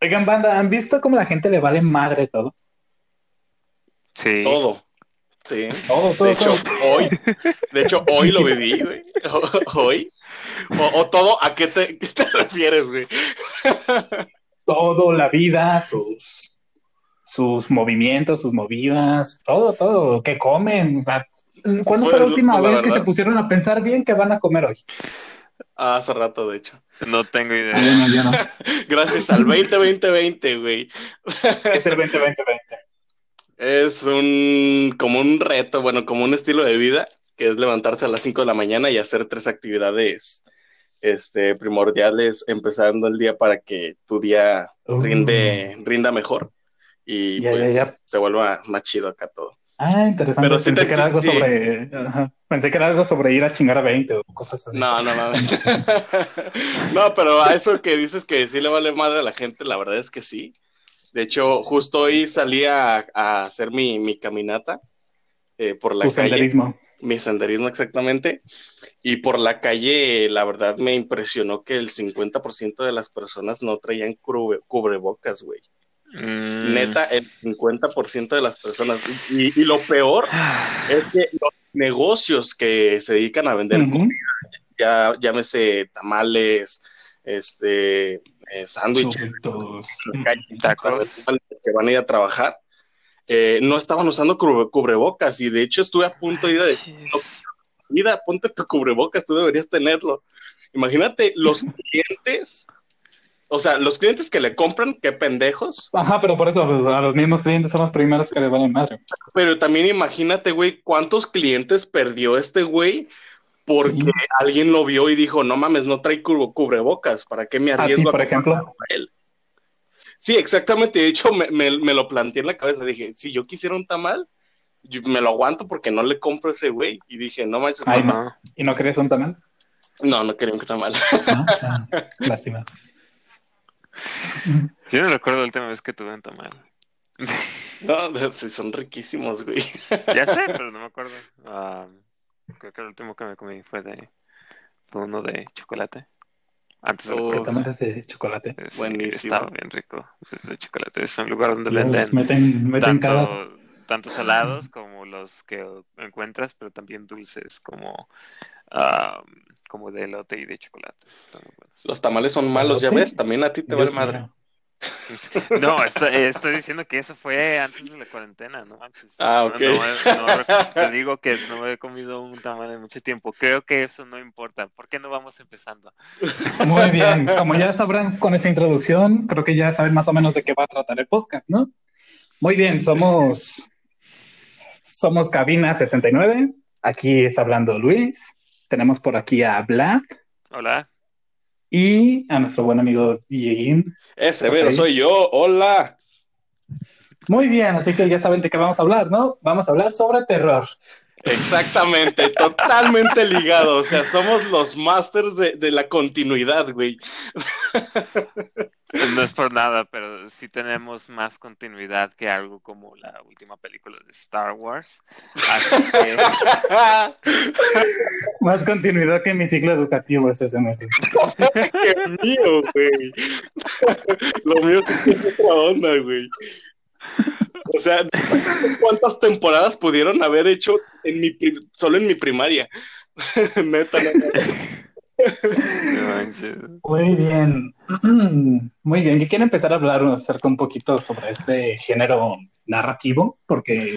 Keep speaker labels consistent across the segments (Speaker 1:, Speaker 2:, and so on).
Speaker 1: Oigan, banda, ¿han visto cómo la gente le vale madre todo?
Speaker 2: Sí.
Speaker 3: Todo. Sí.
Speaker 1: Todo, todo.
Speaker 3: De hecho,
Speaker 1: todo.
Speaker 3: hoy, de hecho, hoy lo viví, güey. Hoy. O, o todo, ¿a qué te, qué te refieres, güey?
Speaker 1: todo, la vida, sus, sus movimientos, sus movidas, todo, todo, que comen. ¿Cuándo
Speaker 3: Pues,
Speaker 1: fue la última
Speaker 3: la
Speaker 1: vez que se pusieron a pensar bien qué van a comer hoy?
Speaker 3: Ah, hace rato, de hecho.
Speaker 2: No tengo idea.
Speaker 1: Yo no, yo no.
Speaker 3: Gracias al 2020, güey.
Speaker 1: Es el 2020
Speaker 3: Es un, como un reto, bueno, como un estilo de vida, que es levantarse a las 5 de la mañana y hacer tres actividades este, primordiales empezando el día para que tu día
Speaker 1: Uh.
Speaker 3: rinde, rinda mejor y
Speaker 1: Ya, ya,
Speaker 3: pues
Speaker 1: ya.
Speaker 3: se vuelva más chido acá todo.
Speaker 1: Ah, interesante.
Speaker 3: Pero sí
Speaker 1: Pensé
Speaker 3: te-
Speaker 1: que era algo
Speaker 3: sí.
Speaker 1: sobre. ajá. Pensé que era algo sobre ir a chingar a 20 o cosas así.
Speaker 3: No, no, no. no, pero a eso que dices que sí le vale madre a la gente, la verdad es que sí. De hecho, justo hoy salí a, a hacer mi, mi caminata eh, por la
Speaker 1: Tu
Speaker 3: calle.
Speaker 1: senderismo.
Speaker 3: Mi senderismo exactamente. Y por la calle, la verdad me impresionó que el 50% de las personas no traían cubre- cubrebocas, güey.
Speaker 2: Mm.
Speaker 3: Neta, el 50% de las personas. Y, y lo peor es que los negocios que se dedican a vender
Speaker 1: Ujú.
Speaker 3: comida, ya llámese tamales, este, eh, sándwiches, que van a ir a trabajar, eh, no estaban usando cubre- cubrebocas y de hecho estuve a punto de ir a decir, mira, ponte tu cubrebocas, tú deberías tenerlo. Imagínate, los clientes, o sea, los clientes que le compran, qué pendejos,
Speaker 1: Ajá, pero por eso pues, a los mismos clientes son los primeros que les valen madre.
Speaker 3: pero también imagínate, güey, cuántos clientes perdió este güey porque
Speaker 1: Sí.
Speaker 3: alguien lo vio y dijo, no mames, no trae cubre- cubrebocas, ¿para qué me arriesgo
Speaker 1: por ejemplo.
Speaker 3: comprarlo a él? Sí, exactamente. De hecho, me, me- me lo planteé en la cabeza. Dije, si yo quisiera un tamal, yo- me lo aguanto porque no le compro a ese güey. Y dije, no manches,
Speaker 1: Ay,
Speaker 3: no.
Speaker 1: ¿Y no querías un tamal?
Speaker 3: no, no quería un tamal.
Speaker 1: No, Ah, lástima.
Speaker 2: Yo no recuerdo la última vez que tuve un tamal.
Speaker 3: No, de- sí, son riquísimos, güey.
Speaker 2: Ya sé, pero no me acuerdo. Ah, creo que el último que me comí fue de fue uno de chocolate. Antes
Speaker 3: Oh,
Speaker 1: de chocolate.
Speaker 2: Sí,
Speaker 3: buenísimo.
Speaker 2: Estaba bien rico. De chocolate. Es un lugar donde venden
Speaker 1: Meten, meten cada.
Speaker 2: tanto, tanto salados como los que encuentras, pero también dulces como, ah, como de elote y de chocolate. Están muy buenos.
Speaker 3: Los tamales son malos, ya ves. También a ti te vale madre.
Speaker 2: No, estoy, estoy diciendo que eso fue antes de la cuarentena, ¿no?
Speaker 3: Ah,
Speaker 2: No-
Speaker 3: ok.
Speaker 2: no- no- te digo que no he comido un tamal en mucho tiempo. Creo que eso no importa. ¿Por qué no vamos empezando?
Speaker 1: Muy bien. Como ya sabrán con esa introducción, creo que ya saben más o menos de qué va a tratar el podcast, ¿no? Muy bien, somos. Somos Cabina 79. Aquí está hablando Luis. Tenemos por aquí a Vlad
Speaker 2: Hola.
Speaker 1: y a nuestro buen amigo Dieguín.
Speaker 3: Ese,
Speaker 1: ¿Estás
Speaker 3: pero
Speaker 1: ahí?
Speaker 3: soy yo. Hola.
Speaker 1: Muy bien, así que ya saben de qué vamos a hablar, ¿no? Vamos a hablar sobre terror.
Speaker 3: Exactamente, totalmente ligado. O sea, somos los masters de, de la continuidad, güey.
Speaker 2: No es por nada, pero sí tenemos más continuidad que algo como la última película de Star Wars. Que
Speaker 1: Más continuidad que mi ciclo educativo este semestre.
Speaker 3: ¡Qué mío, güey! Lo mío sí que es otra onda, güey. O sea, ¿cuántas temporadas pudieron haber hecho en mi pri- solo en mi primaria? Neta, neta.
Speaker 1: Muy bien. Muy bien. Yo quiero empezar a hablar acerca un poquito sobre este género narrativo, porque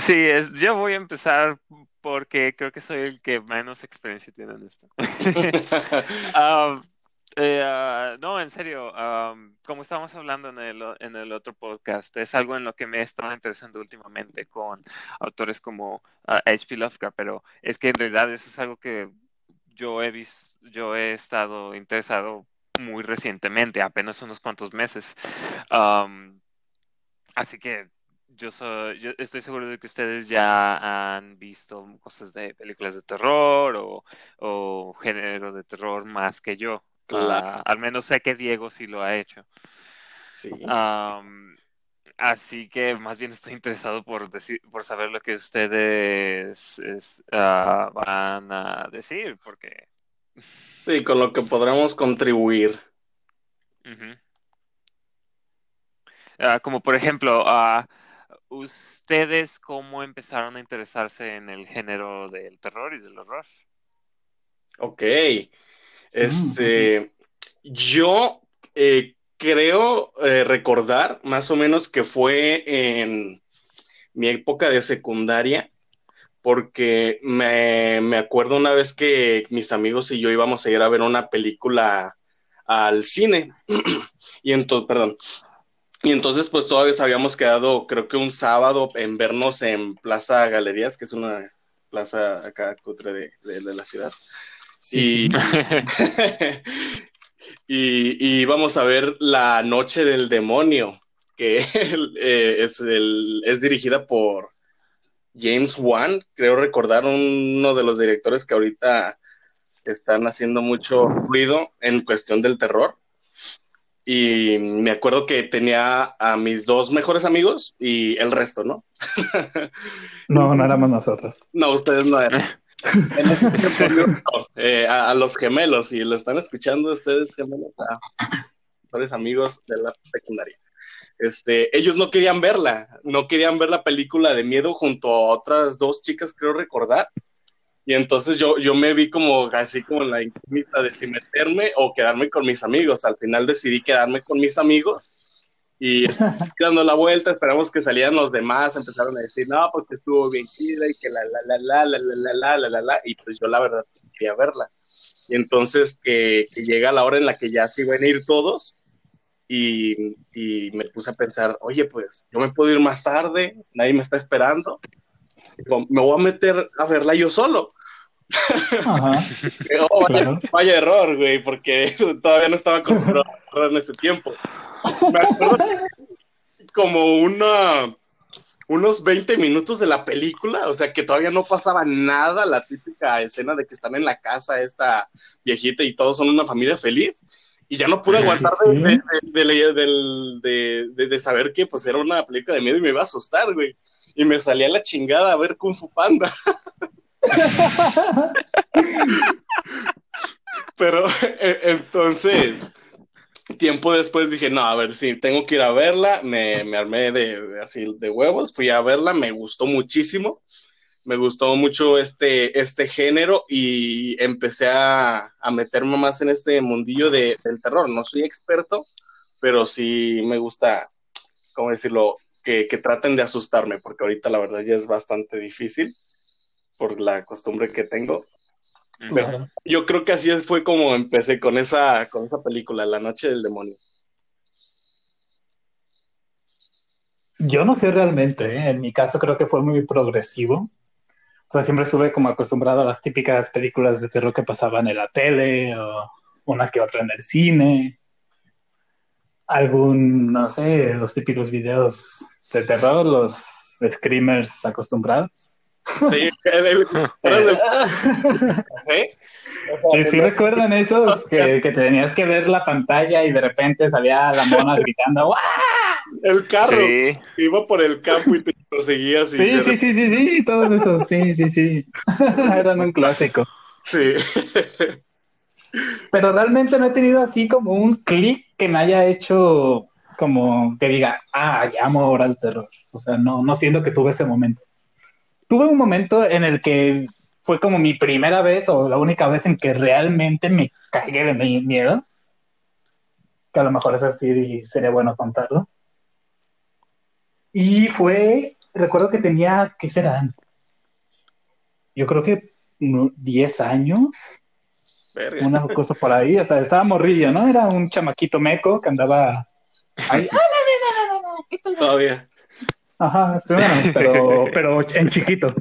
Speaker 2: Sí, es, yo voy a empezar porque creo que soy el que menos experiencia tiene en esto. Um, eh, ah, no, en serio, um, como estábamos hablando en el, en el otro podcast, es algo en lo que me he estado interesando últimamente con autores como ah, H.P. Lovecraft, pero es que en realidad eso es algo que yo he visto, yo he estado interesado muy recientemente, apenas unos cuantos meses. Um, así que yo soy, yo estoy seguro de que ustedes ya han visto cosas de películas de terror o género de terror más que yo.
Speaker 3: Claro.
Speaker 2: Ah, al menos sé que Diego sí lo ha hecho.
Speaker 3: Sí.
Speaker 2: Así que más bien estoy interesado por decir, por saber lo que ustedes es- ah, van a decir, porque
Speaker 3: Sí, Sí, con lo que podremos contribuir.
Speaker 2: Ah, como por ejemplo, uh, ¿ustedes cómo empezaron a interesarse en el género del terror y del horror?
Speaker 3: Ok. Este, yo eh, creo eh, recordar más o menos que fue en mi época de secundaria, porque me, me, acuerdo una vez que mis amigos y yo íbamos a ir a ver una película al cine, y entonces, perdón, y entonces pues todavía habíamos quedado, creo que un sábado en vernos en Plaza Galerías, que es una plaza acá cutre de, de, la ciudad. y, y, íbamos a ver La Noche del Demonio, que eh, es, el, es dirigida por James Wan, creo recordar uno de los directores que ahorita están haciendo mucho ruido en cuestión del terror. Y me acuerdo que tenía a mis dos mejores amigos y el resto, ¿no?
Speaker 1: no, no éramos nosotros.
Speaker 3: No, ustedes no eran. Eh, a, los gemelos, y lo están escuchando ustedes, gemelos, a mejores amigos de la secundaria. Este, ellos no querían verla, no querían ver la película de miedo junto a otras dos chicas, creo recordar. Y entonces yo, yo me vi como así como en la incógnita de si meterme o quedarme con mis amigos. Al final decidí quedarme con mis amigos y dando la vuelta, esperamos que salieran los demás, empezaron a decir, no, porque estuvo bien chida y que la, la, la, la, la, la, la, la, la, la, la, y pues yo la verdad quería verla. Y entonces que, que llega la hora en la que ya se iban a ir todos y, y me puse a pensar, oye, pues yo me puedo ir más tarde, nadie me está esperando, me voy a meter a verla yo solo. Ajá, oh, vaya, error, güey, porque todavía no estaba acostumbrado a en ese tiempo. Me acuerdo como una unos 20 minutos de la película, o sea que todavía no pasaba nada, la típica escena de que están en la casa esta viejita y todos son una familia feliz, y ya no pude aguantar de, de, de, saber que pues era una película de miedo y me iba a asustar, güey, y me salía la chingada a ver Kung Fu Panda. Pero e, entonces, tiempo después dije, no, a ver, si tengo que ir a verla, me, me armé de, así de huevos, fui a verla, me gustó muchísimo, me gustó mucho este, este género y empecé a, a meterme más en este mundillo de, del terror. No soy experto, pero sí me gusta, ¿cómo decirlo? Que, que traten de asustarme, porque ahorita la verdad ya es bastante difícil por la costumbre que tengo. yo creo que así fue como empecé con esa, con esa película, La Noche del Demonio.
Speaker 1: Yo no sé realmente, ¿eh? en mi caso creo que fue muy progresivo. O sea, siempre estuve como acostumbrado a las típicas películas de terror que pasaban en la tele o una que otra en el cine. Algún, no sé, los típicos videos de terror, los screamers acostumbrados. Sí, Sí, sí recuerdan esos que, que, tenías que ver la pantalla y de repente salía la mona gritando
Speaker 3: El carro iba por el campo y te perseguía
Speaker 1: Sí, sí, sí, sí, sí, todos esos, sí, sí, sí. Eran un clásico.
Speaker 3: Sí.
Speaker 1: Pero realmente no he tenido así como un clic que me haya hecho como que diga, ah, amo ahora el terror. O sea, no, no siento que tuve ese momento tuve un momento en el que fue como mi primera vez o la única vez en que realmente me cagué de miedo. Que a lo mejor es así y sería bueno contarlo. Y fue, recuerdo que tenía, ¿qué serán? Yo creo que 10 años. Una cosa por ahí, o sea, estaba morrillo, ¿no? Era un chamaquito meco que andaba ahí.
Speaker 3: Todavía.
Speaker 1: Ajá, pero, pero en chiquito.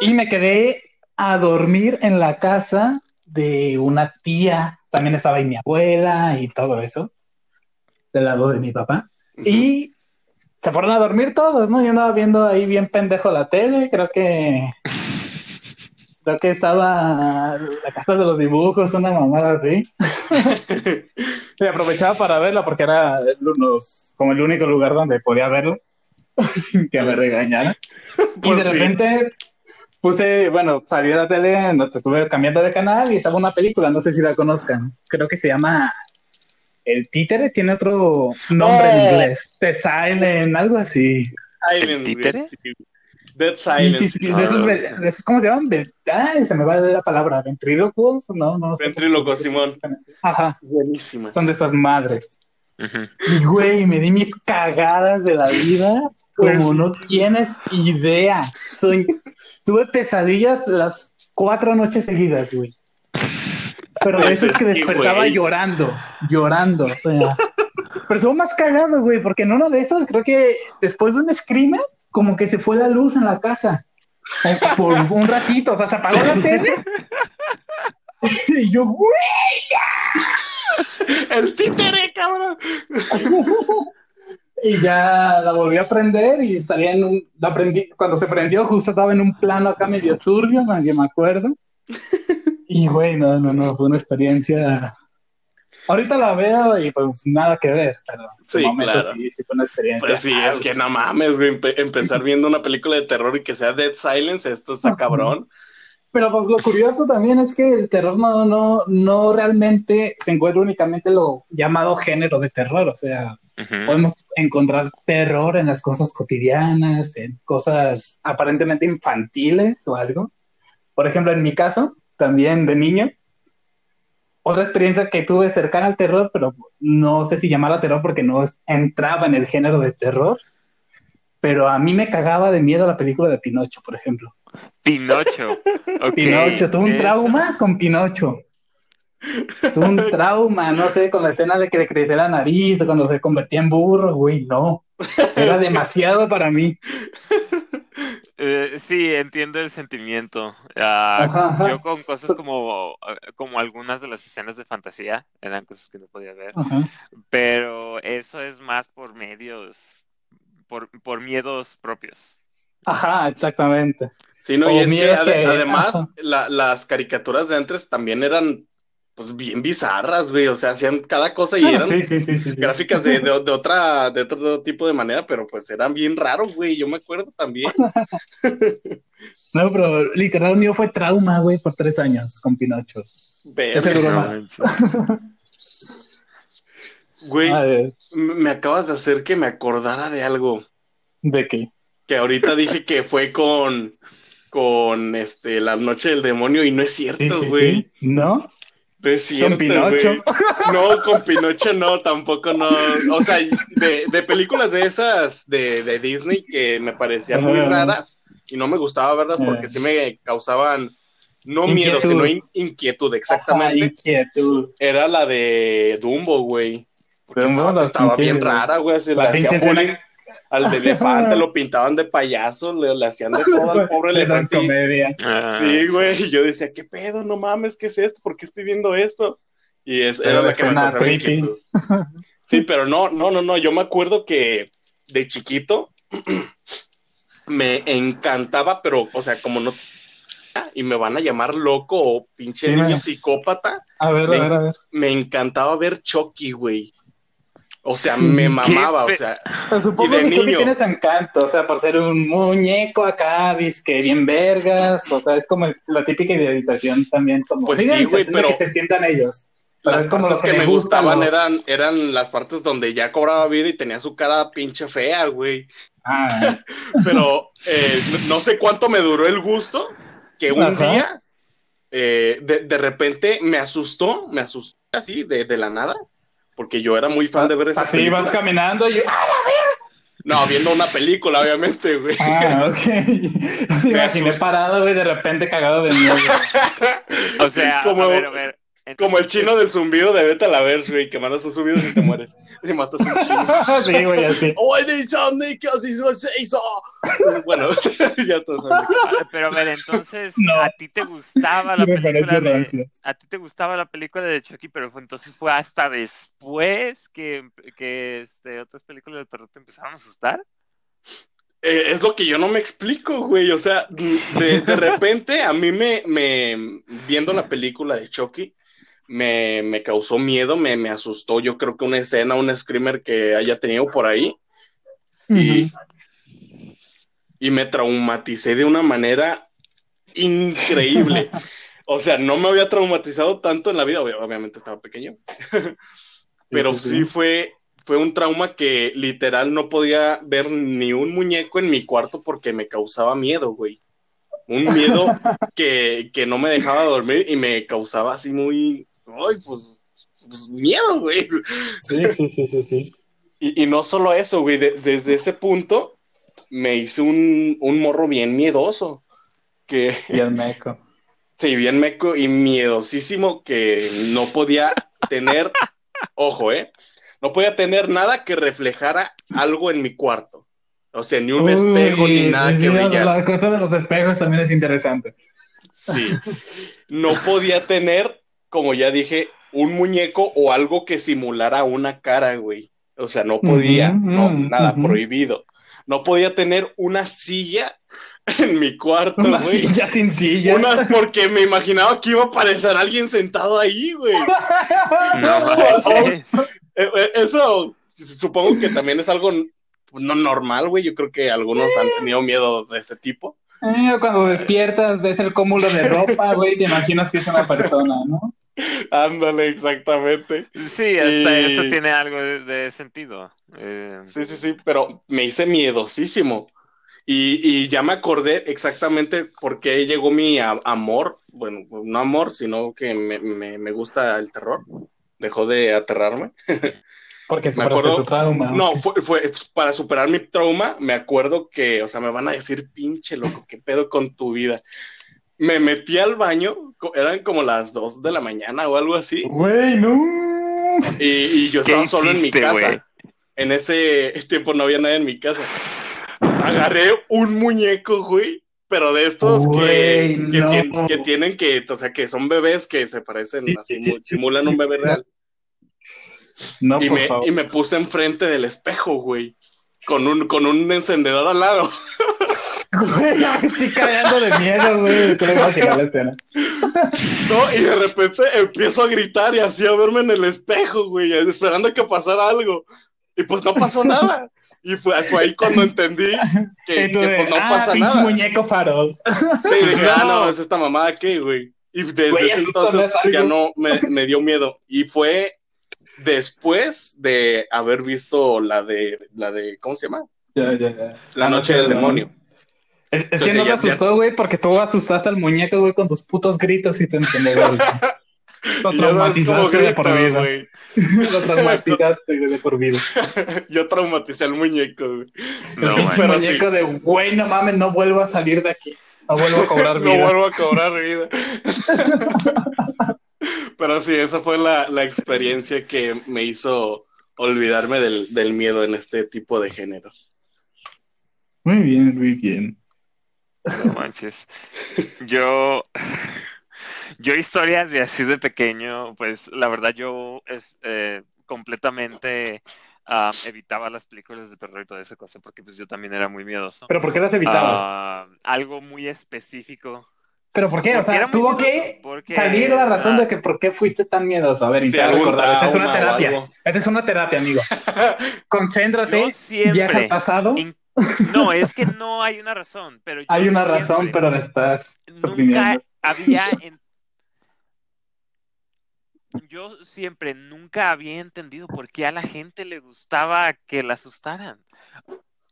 Speaker 1: Y me quedé a dormir en la casa de una tía. También estaba ahí mi abuela y todo eso, del lado de mi papá. Y se fueron a dormir todos, ¿no? Yo andaba viendo ahí bien pendejo la tele, creo que creo que estaba la casa de los dibujos, una mamada así. y aprovechaba para verla porque era como el único lugar donde podía verlo sin que me regañara. y de repente, puse, bueno, salí de la tele, no, estuve cambiando de canal y estaba una película, no sé si la conozcan. Creo que se llama El Títere, tiene otro nombre en
Speaker 3: Oh.
Speaker 1: inglés. The Silent, algo así.
Speaker 3: Güey,
Speaker 2: títere?
Speaker 3: Dead Silence.
Speaker 1: sí, sí, de esos,
Speaker 2: ok.
Speaker 1: de esos- ¿cómo se llaman? Ven- Ay, se me va la palabra. ¿Ventrílocos? No, no sé.
Speaker 3: Ventríloco, Simón.
Speaker 1: Ajá,
Speaker 3: Buenísima.
Speaker 1: son de esas madres. Y güey, me di mis cagadas de la vida como
Speaker 3: Pues-
Speaker 1: no tienes idea. Soy... Tuve pesadillas las cuatro noches seguidas, güey. Pero de
Speaker 3: Pues
Speaker 1: eso es
Speaker 3: es
Speaker 1: que despertaba llorando, llorando, o sea. Pero estuvo más cagado, güey, porque en una de esas creo que después de un screamer, como que se fue la luz en la casa. Por un ratito, o sea, se apagó la tele. Y yo, güey.
Speaker 3: El títere, cabrón.
Speaker 1: Y ya la volví a prender y salía en un, la prendí, cuando se prendió justo estaba en un plano acá medio turbio, nadie me acuerdo. Y güey, no, no, no, fue una experiencia. Ahorita la veo y pues nada que ver, pero
Speaker 3: Sí,
Speaker 1: momento
Speaker 3: claro.
Speaker 1: sí, sí fue una experiencia.
Speaker 3: Pues sí,
Speaker 1: Ah,
Speaker 3: es que no mames, güey. empe- empezar viendo una película de terror y que sea Dead Silence, esto está cabrón.
Speaker 1: Pero pues lo curioso también es que el terror no, no, no realmente se encuentra únicamente lo llamado género de terror, o sea, podemos encontrar terror en las cosas cotidianas, en cosas aparentemente infantiles o algo. Por ejemplo, en mi caso, también de niño, otra experiencia que tuve cercana al terror, pero no sé si llamarla terror porque no es- entraba en el género de terror, pero a mí me cagaba de miedo la película de Pinocho, por ejemplo.
Speaker 2: Pinocho.
Speaker 1: Pinocho, tuve un
Speaker 2: eso.
Speaker 1: trauma con Pinocho. Tuve un trauma, no sé, con la escena de que le crecía la nariz o cuando se convertía en burro, güey, no. Era demasiado para mí.
Speaker 2: Eh, sí, entiendo el sentimiento. Ah,
Speaker 1: Ajá, ajá.
Speaker 2: Yo con cosas como, como algunas de las escenas de fantasía eran cosas que no podía ver,
Speaker 1: Ajá.
Speaker 2: pero eso es más por medios, por, por miedos propios.
Speaker 1: Ajá, exactamente.
Speaker 3: Sí, no,
Speaker 1: O
Speaker 3: y es que, además la- las caricaturas de antes también eran pues bien bizarras, güey. O sea, hacían cada cosa y
Speaker 1: Ah,
Speaker 3: eran
Speaker 1: sí, sí, sí, sí, sí.
Speaker 3: gráficas de, de- de otra, de otro tipo de manera, pero pues eran bien raros, güey. Yo me acuerdo también.
Speaker 1: No, pero literal mío fue trauma, güey, por tres años con Pinocho.
Speaker 3: Verga. Güey, me acabas de hacer que me acordara de algo.
Speaker 1: ¿de qué?
Speaker 3: Que ahorita dije que fue con, con este, La Noche del Demonio y no es cierto,
Speaker 1: sí,
Speaker 3: güey.
Speaker 1: sí. ¿No?
Speaker 3: Es cierto,
Speaker 1: Pinocho.
Speaker 3: No, con Pinocho no, tampoco no. O sea, de, de películas de esas de, de Disney que me parecían muy raras y no me gustaba verlas porque
Speaker 1: Eh.
Speaker 3: sí me causaban no miedo,
Speaker 1: Inquietud.
Speaker 3: sino in- inquietud,
Speaker 1: Ajá,
Speaker 3: exactamente.
Speaker 1: inquietud.
Speaker 3: Era la de Dumbo, güey. Porque
Speaker 1: Dumbo,
Speaker 3: estaba,
Speaker 1: la
Speaker 3: bien rara, güey.
Speaker 1: La
Speaker 3: bullying
Speaker 1: escena
Speaker 3: al de elefante, lo pintaban de payaso, le, le hacían de todo al pobre elefante.
Speaker 1: comedia.
Speaker 2: Ah,
Speaker 3: Sí, güey, y yo decía, ¿qué pedo? No mames, ¿qué es esto? ¿Por qué estoy viendo esto? Y es, era la que me causaba
Speaker 1: creepy.
Speaker 3: inquietud. Sí, pero no, no, no, no, yo me acuerdo que de chiquito me encantaba, pero, o sea, como no y me van a llamar loco o pinche niño psicópata,
Speaker 1: A ver, a ver, a ver.
Speaker 3: me encantaba ver Chucky, güey. O sea, me mamaba, o sea,
Speaker 1: Pues supongo
Speaker 3: Y de
Speaker 1: que
Speaker 3: niño.
Speaker 1: tiene tu encanto, o sea, por ser un muñeco acá, disque bien vergas, o sea, es como la típica idealización también, como
Speaker 3: Pues sí, güey, pero-
Speaker 1: que se sientan ellos. Pero
Speaker 3: las
Speaker 1: es como
Speaker 3: partes que,
Speaker 1: que
Speaker 3: me
Speaker 1: me gusta,
Speaker 3: gustaban
Speaker 1: los-
Speaker 3: eran, eran las partes donde ya cobraba vida y tenía su cara pinche fea, güey.
Speaker 1: Ah,
Speaker 3: Pero eh, no sé cuánto me duró el gusto que un
Speaker 1: Ajá.
Speaker 3: día eh, de, de repente me asustó, me asustó así de, de la nada, porque yo era muy fan de ver esas
Speaker 1: así vas
Speaker 3: películas.
Speaker 1: caminando y... ¡Ah!
Speaker 3: No, viendo una película, obviamente, güey.
Speaker 1: Ah, ok. Me imaginé parado, güey, de repente cagado de miedo.
Speaker 2: O sea,
Speaker 3: Como-
Speaker 2: a ver, a ver.
Speaker 3: Como el chino del zumbido de Vete a la güey, que mandas un zumbido y te mueres. Y matas a un chino.
Speaker 1: sí, güey, así.
Speaker 3: ¡Oh, de Sonic, casi se hizo! Bueno, ya todos saben.
Speaker 2: Pero a ver, entonces,
Speaker 1: No.
Speaker 2: a ti te gustaba
Speaker 1: Sí
Speaker 2: la película de, a ti te gustaba la película de Chucky, pero fue entonces fue hasta después que, que este, otras películas de terror te empezaron a asustar.
Speaker 3: Eh, es lo que yo no me explico, güey. O sea, de, de repente a mí me, me, viendo la película de Chucky, me, me causó miedo, me, me asustó. Yo creo que una escena, un screamer que haya tenido por ahí, y, y me traumaticé de una manera increíble. O sea, no me había traumatizado tanto en la vida, obviamente estaba pequeño, pero sí, fue, fue un trauma que literal no podía ver ni un muñeco en mi cuarto porque me causaba miedo, güey. Un miedo que, que no me dejaba dormir y me causaba así muy, ay, pues, pues miedo, güey.
Speaker 1: Sí, sí, sí, sí.
Speaker 3: Y, y no solo eso, güey, desde ese punto me hice un, un morro bien miedoso. Que,
Speaker 1: bien meco.
Speaker 3: Sí, bien meco y miedosísimo que no podía tener, ojo, ¿eh? No podía tener nada que reflejara algo en mi cuarto. O sea, ni un espejo, ni nada que brillara.
Speaker 1: La cosa de los espejos también es interesante.
Speaker 3: Sí. No podía tener, como ya dije, un muñeco o algo que simulara una cara, güey. O sea, no podía, no, nada, prohibido. No podía tener una silla en mi cuarto,
Speaker 1: Una
Speaker 3: güey.
Speaker 1: silla sin silla.
Speaker 3: Una, porque me imaginaba que iba a aparecer alguien sentado ahí, güey.
Speaker 2: No.
Speaker 3: Eh, eh, Eso supongo que también es algo no normal, güey. Yo creo que algunos han tenido miedo de ese tipo.
Speaker 1: Eh, cuando despiertas, ves el cúmulo de ropa, güey, te imaginas que es una persona, ¿no?
Speaker 3: Ándale, exactamente.
Speaker 2: Sí, hasta
Speaker 3: Y-
Speaker 2: eso tiene algo de, de sentido. Eh,
Speaker 3: Sí, sí, sí, pero me hice miedosísimo. Y, y ya me acordé exactamente por qué llegó mi a- amor, bueno, no amor, sino que me, me- me gusta el terror. Dejó de aterrarme.
Speaker 1: Porque es
Speaker 3: Me
Speaker 1: para
Speaker 3: acuerdo-
Speaker 1: tu trauma.
Speaker 3: No, fue, fue para superar mi trauma, me acuerdo que, o sea, me van a decir, pinche loco, ¿qué pedo con tu vida? Me metí al baño, eran como las 2 de la mañana o algo así,
Speaker 1: Güey, no.
Speaker 3: y, y yo
Speaker 2: ¿Qué
Speaker 3: estaba solo en mi casa. En ese tiempo no había nadie en mi casa. Agarré un muñeco, güey, pero de estos que,
Speaker 1: Güey,
Speaker 3: que,
Speaker 1: no.
Speaker 3: tien- que tienen que, o sea, que son bebés que se parecen,
Speaker 1: Sí,
Speaker 3: así,
Speaker 1: sí, sí, sí.
Speaker 3: simulan un bebé real.
Speaker 1: No,
Speaker 3: y,
Speaker 1: por
Speaker 3: me,
Speaker 1: favor.
Speaker 3: y me puse enfrente del espejo, güey. Con un, con un encendedor al lado.
Speaker 1: Güey, ya me estoy cagando de miedo, güey. La escena.
Speaker 3: ¿no? Y de repente empiezo a gritar y así a verme en el espejo, güey, esperando que pasara algo. Y pues no pasó nada. Y fue, fue ahí cuando entendí que, pues no
Speaker 1: ah,
Speaker 3: pasa
Speaker 1: pinche
Speaker 3: nada.
Speaker 1: muñeco farol.
Speaker 3: Sí, dije, ah,
Speaker 2: No.
Speaker 3: es esta mamada aquí, güey. Y desde
Speaker 1: Güey,
Speaker 3: ese entonces ya no me, me dio miedo. Y fue después de haber visto la de, la de, ¿cómo se llama? La noche del demonio.
Speaker 1: Es, que no te asustó, güey, porque tú asustaste al muñeco, güey, con tus putos gritos y te encendedor. Lo traumatizaste de por vida. Lo traumatizaste de por vida.
Speaker 3: Yo traumaticé al muñeco, güey.
Speaker 2: No,
Speaker 1: el
Speaker 3: sí.
Speaker 1: muñeco de, güey, no mames, no vuelvo a salir de aquí. No vuelvo a cobrar
Speaker 3: No
Speaker 1: vida.
Speaker 3: vuelvo a cobrar vida. Pero sí, esa fue la, la experiencia que me hizo olvidarme del, del miedo en este tipo de género.
Speaker 1: Muy bien, muy bien.
Speaker 2: No manches. Yo, yo historias de así de pequeño, pues la verdad yo es eh, completamente ah, evitaba las películas de terror y toda esa cosa porque pues yo también era muy miedoso.
Speaker 1: ¿Pero por qué las evitabas?
Speaker 2: Ah, algo muy específico.
Speaker 1: ¿Pero por qué? O sea, tuvo que
Speaker 2: porque,
Speaker 1: salir la razón
Speaker 2: ah,
Speaker 1: de que por qué fuiste tan miedoso. A ver,
Speaker 3: Sí,
Speaker 1: intenta
Speaker 3: algún
Speaker 1: recordar. Esta es una terapia. Esta es una terapia, amigo. Concéntrate,
Speaker 2: siempre,
Speaker 1: viaja al pasado.
Speaker 2: in- No, es que no hay una razón, pero yo
Speaker 1: Hay una razón,
Speaker 2: siempre-
Speaker 1: pero la estás
Speaker 2: nunca había en- yo siempre nunca había entendido por qué a la gente le gustaba que la asustaran.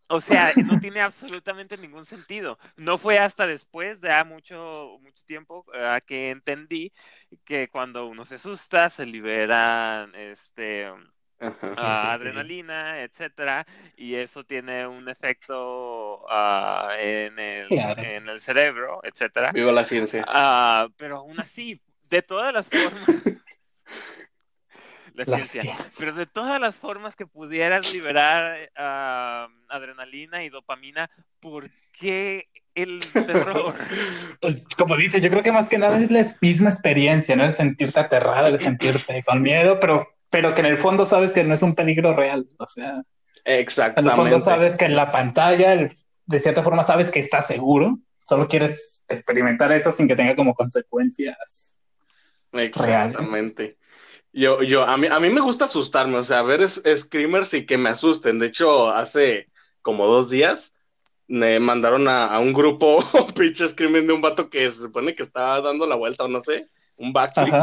Speaker 2: O sea, no tiene absolutamente ningún sentido. No fue hasta después de ah, mucho, mucho tiempo ah, que entendí que cuando uno se asusta se liberan este
Speaker 3: Ajá.
Speaker 1: Sí, sí, sí.
Speaker 2: adrenalina, etcétera, y eso tiene un efecto ah, en, el,
Speaker 1: Claro.
Speaker 2: en el cerebro, etcétera.
Speaker 3: Viva la ciencia.
Speaker 2: Ah, pero aún así, de todas las formas, la ciencia. pero de todas las formas que pudieras liberar ah, adrenalina y dopamina, ¿por qué el terror?
Speaker 1: Pues, como dice, yo creo que más que nada es la misma experiencia, ¿no? El sentirte aterrado, el sentirte con miedo, pero, pero que en el fondo sabes que no es un peligro real. O sea, en el fondo
Speaker 3: Exactamente.
Speaker 1: sabes que en la pantalla, el- de cierta forma, sabes que estás seguro. Solo quieres experimentar eso sin que tenga como consecuencias.
Speaker 3: Exactamente. Yo, yo, a mí, a mí me gusta asustarme, o sea, ver es- screamers y que me asusten. De hecho, hace como dos días me mandaron a, un grupo pinche screaming de un vato que se supone que estaba dando la vuelta o no sé, un backflip.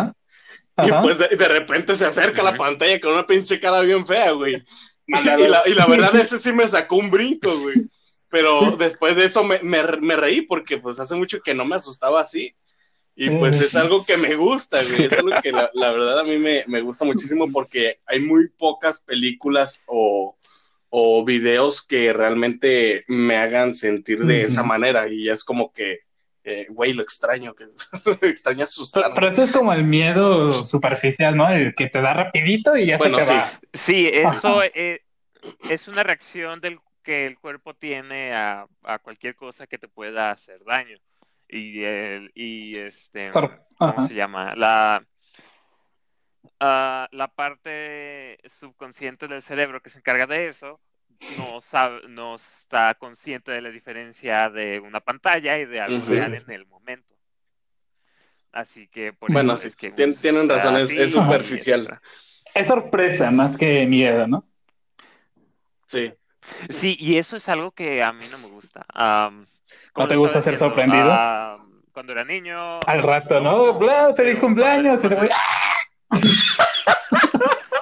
Speaker 3: Y pues de, repente se acerca a la pantalla con una pinche cara bien fea, güey. Y la, y la verdad, ese sí me sacó un brinco, güey. Pero después de eso me, me, reí porque pues hace mucho que no me asustaba así. Y pues es algo que me gusta, güey. Es algo que la, la verdad a mí me, me, gusta muchísimo porque hay muy pocas películas o, o videos que realmente me hagan sentir de esa manera. Y es como que, eh, güey, lo extraño, que extraño asustar.
Speaker 1: Pero, eso es como el miedo superficial, ¿no? El que te da rapidito y ya se te
Speaker 2: sí.
Speaker 1: va.
Speaker 2: Sí, eso eh, es una reacción del que el cuerpo tiene a, cualquier cosa que te pueda hacer daño. Y, el, y este, ¿cómo se llama? La, ah, la parte subconsciente del cerebro que se encarga de eso no, sabe, no está consciente de la diferencia de una pantalla y de algo real en el momento. Así que por
Speaker 3: bueno,
Speaker 2: eso es que
Speaker 3: tienen razón, es, superficial.
Speaker 1: Es sorpresa más que miedo, ¿no?
Speaker 3: Sí.
Speaker 2: Sí, y eso es algo que a mí no me gusta.
Speaker 1: ¿No te gusta ser sorprendido?
Speaker 2: cuando era niño.
Speaker 1: Al rato, ¿no? ¡Feliz cumpleaños!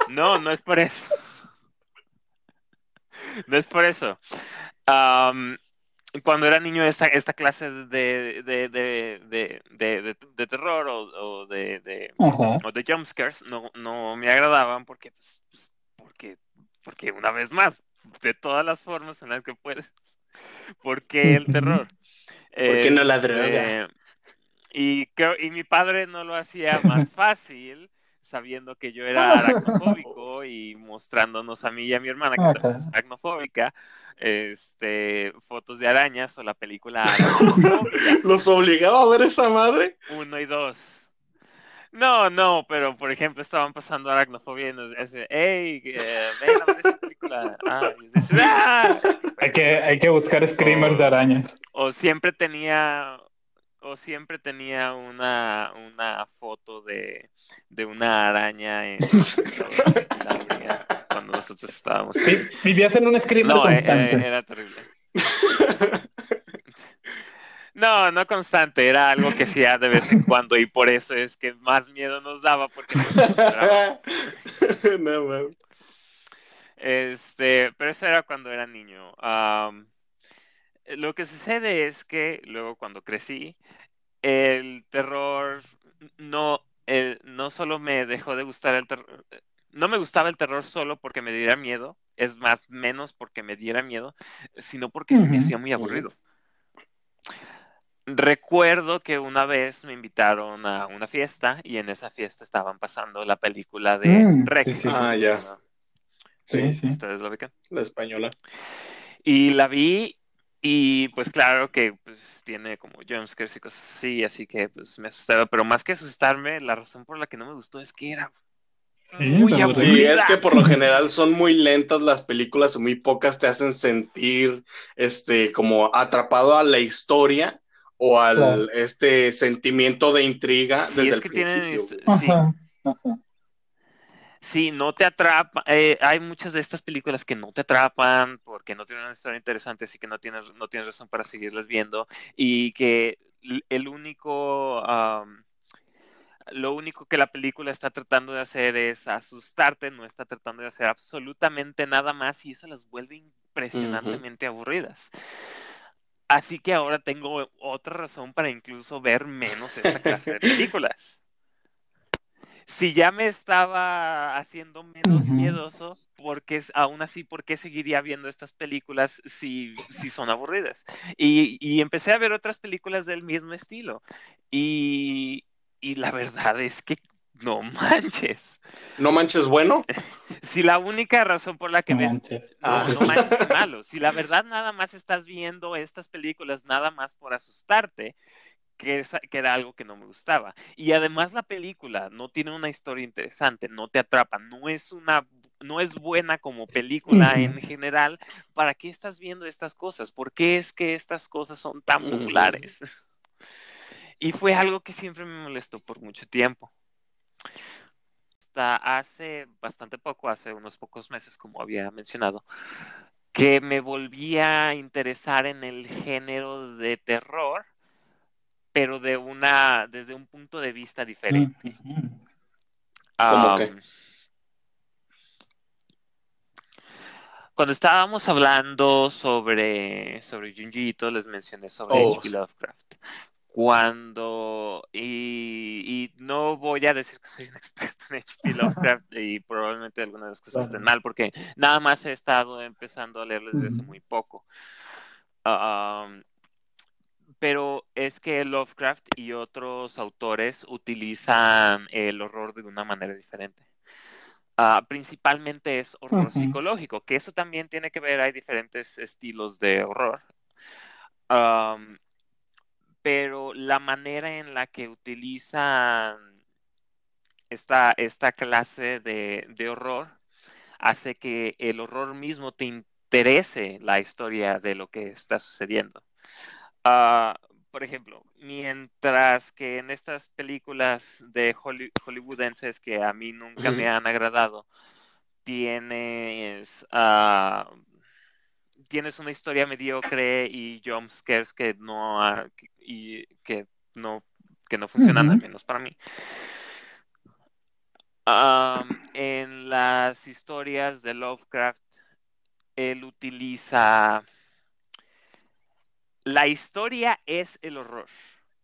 Speaker 2: No, no es por eso. No es por eso. cuando era niño, esta, esta clase de, de, de, de, de terror o, de, o de jumpscares no, no me agradaban porque, pues, pues, porque, porque una vez más, de todas las formas en las que puedes. ¿Por qué el terror?
Speaker 3: ¿Por qué no la droga?
Speaker 2: Este, y, y mi padre no lo hacía más fácil, sabiendo que yo era aracnofóbico y mostrándonos a mí y a mi hermana que es aracnofóbica, este, fotos de arañas o la película
Speaker 3: ¿Los obligaba a ver esa madre?
Speaker 2: Uno y dos. No, no, pero por ejemplo estaban pasando aracnofobia y nos dice, hey, eh, ven a ver esa película. Ah, ah".
Speaker 1: Hay que, hay que buscar screamers de arañas.
Speaker 2: O siempre tenía, o siempre tenía una, una foto de, de una araña en, la cuando nosotros estábamos.
Speaker 1: Vivías en un screamer
Speaker 2: no,
Speaker 1: eh, constante.
Speaker 2: Eh, era terrible. No, no constante, era algo que hacía de vez en cuando y por eso es que más miedo nos daba porque no, Este, pero eso era cuando era niño. Lo que sucede es que luego cuando crecí, el terror no, no solo me dejó de gustar el terror, no me gustaba el terror solo porque me diera miedo, es más, menos porque me diera miedo, sino porque se me hacía muy aburrido. Recuerdo que una vez me invitaron a una fiesta y en esa fiesta estaban pasando la película de
Speaker 1: mm,
Speaker 2: Rex.
Speaker 3: Ah, ya.
Speaker 1: Sí, sí.
Speaker 2: ¿Ustedes lo ubican?
Speaker 3: La española.
Speaker 2: Y la vi y pues claro que pues, tiene como jumpscares y cosas así, así que pues me asustaba, pero más que asustarme, la razón por la que no me gustó es que era muy
Speaker 3: Sí, es que por lo general son muy lentas las películas, muy pocas te hacen sentir este como atrapado a la historia o al este sentimiento de intriga desde el principio.
Speaker 2: sí. No te atrapa. Eh, hay muchas de estas películas que no te atrapan porque no tienen una historia interesante, así que no tienes, no tienes razón para seguirlas viendo. Y que el único. lo único que la película está tratando de hacer es asustarte, no está tratando de hacer absolutamente nada más y eso las vuelve impresionantemente aburridas. Así que ahora tengo otra razón para incluso ver menos esta clase de películas. Si ya me estaba haciendo menos miedoso, porque aún así, ¿por qué seguiría viendo estas películas si, si son aburridas? Y, y, empecé a ver otras películas del mismo estilo. Y, y la verdad es que no manches.
Speaker 3: ¿No manches bueno?
Speaker 2: Si la única razón por la que ves. Ah, no manches malo. Si la verdad nada más estás viendo estas películas nada más por asustarte, que, que, era algo que no me gustaba. Y además la película no tiene una historia interesante, no te atrapa, no es una no es buena como película en general. ¿Para qué estás viendo estas cosas? ¿Por qué es que estas cosas son tan populares? Y fue algo que siempre me molestó por mucho tiempo hasta hace bastante poco, hace unos pocos meses, como había mencionado, que me volvía a interesar en el género de terror, pero de una, desde un punto de vista diferente.
Speaker 3: ¿Cómo?
Speaker 2: Cuando estábamos hablando sobre, sobre Junji les mencioné sobre
Speaker 3: Oh,
Speaker 2: H.P.
Speaker 3: sí.
Speaker 2: Lovecraft. Cuando, y, y no voy a decir que soy un experto en H.P. Lovecraft y probablemente algunas de las cosas estén mal, porque nada más he estado empezando a leerles desde hace muy poco. Um, pero es que Lovecraft y otros autores utilizan el horror de una manera diferente. Ah, principalmente es horror psicológico, que eso también tiene que ver, hay diferentes estilos de horror. Pero la manera en la que utilizan esta, esta clase de, de horror hace que el horror mismo te interese la historia de lo que está sucediendo. Ah, por ejemplo, mientras que en estas películas de Holly- hollywoodenses que a mí nunca me han agradado, tienes, ah, tienes una historia mediocre y jump scares que no, y que no, que no funcionan, al menos para mí. Am, en las historias de Lovecraft, él utiliza... La historia es el horror,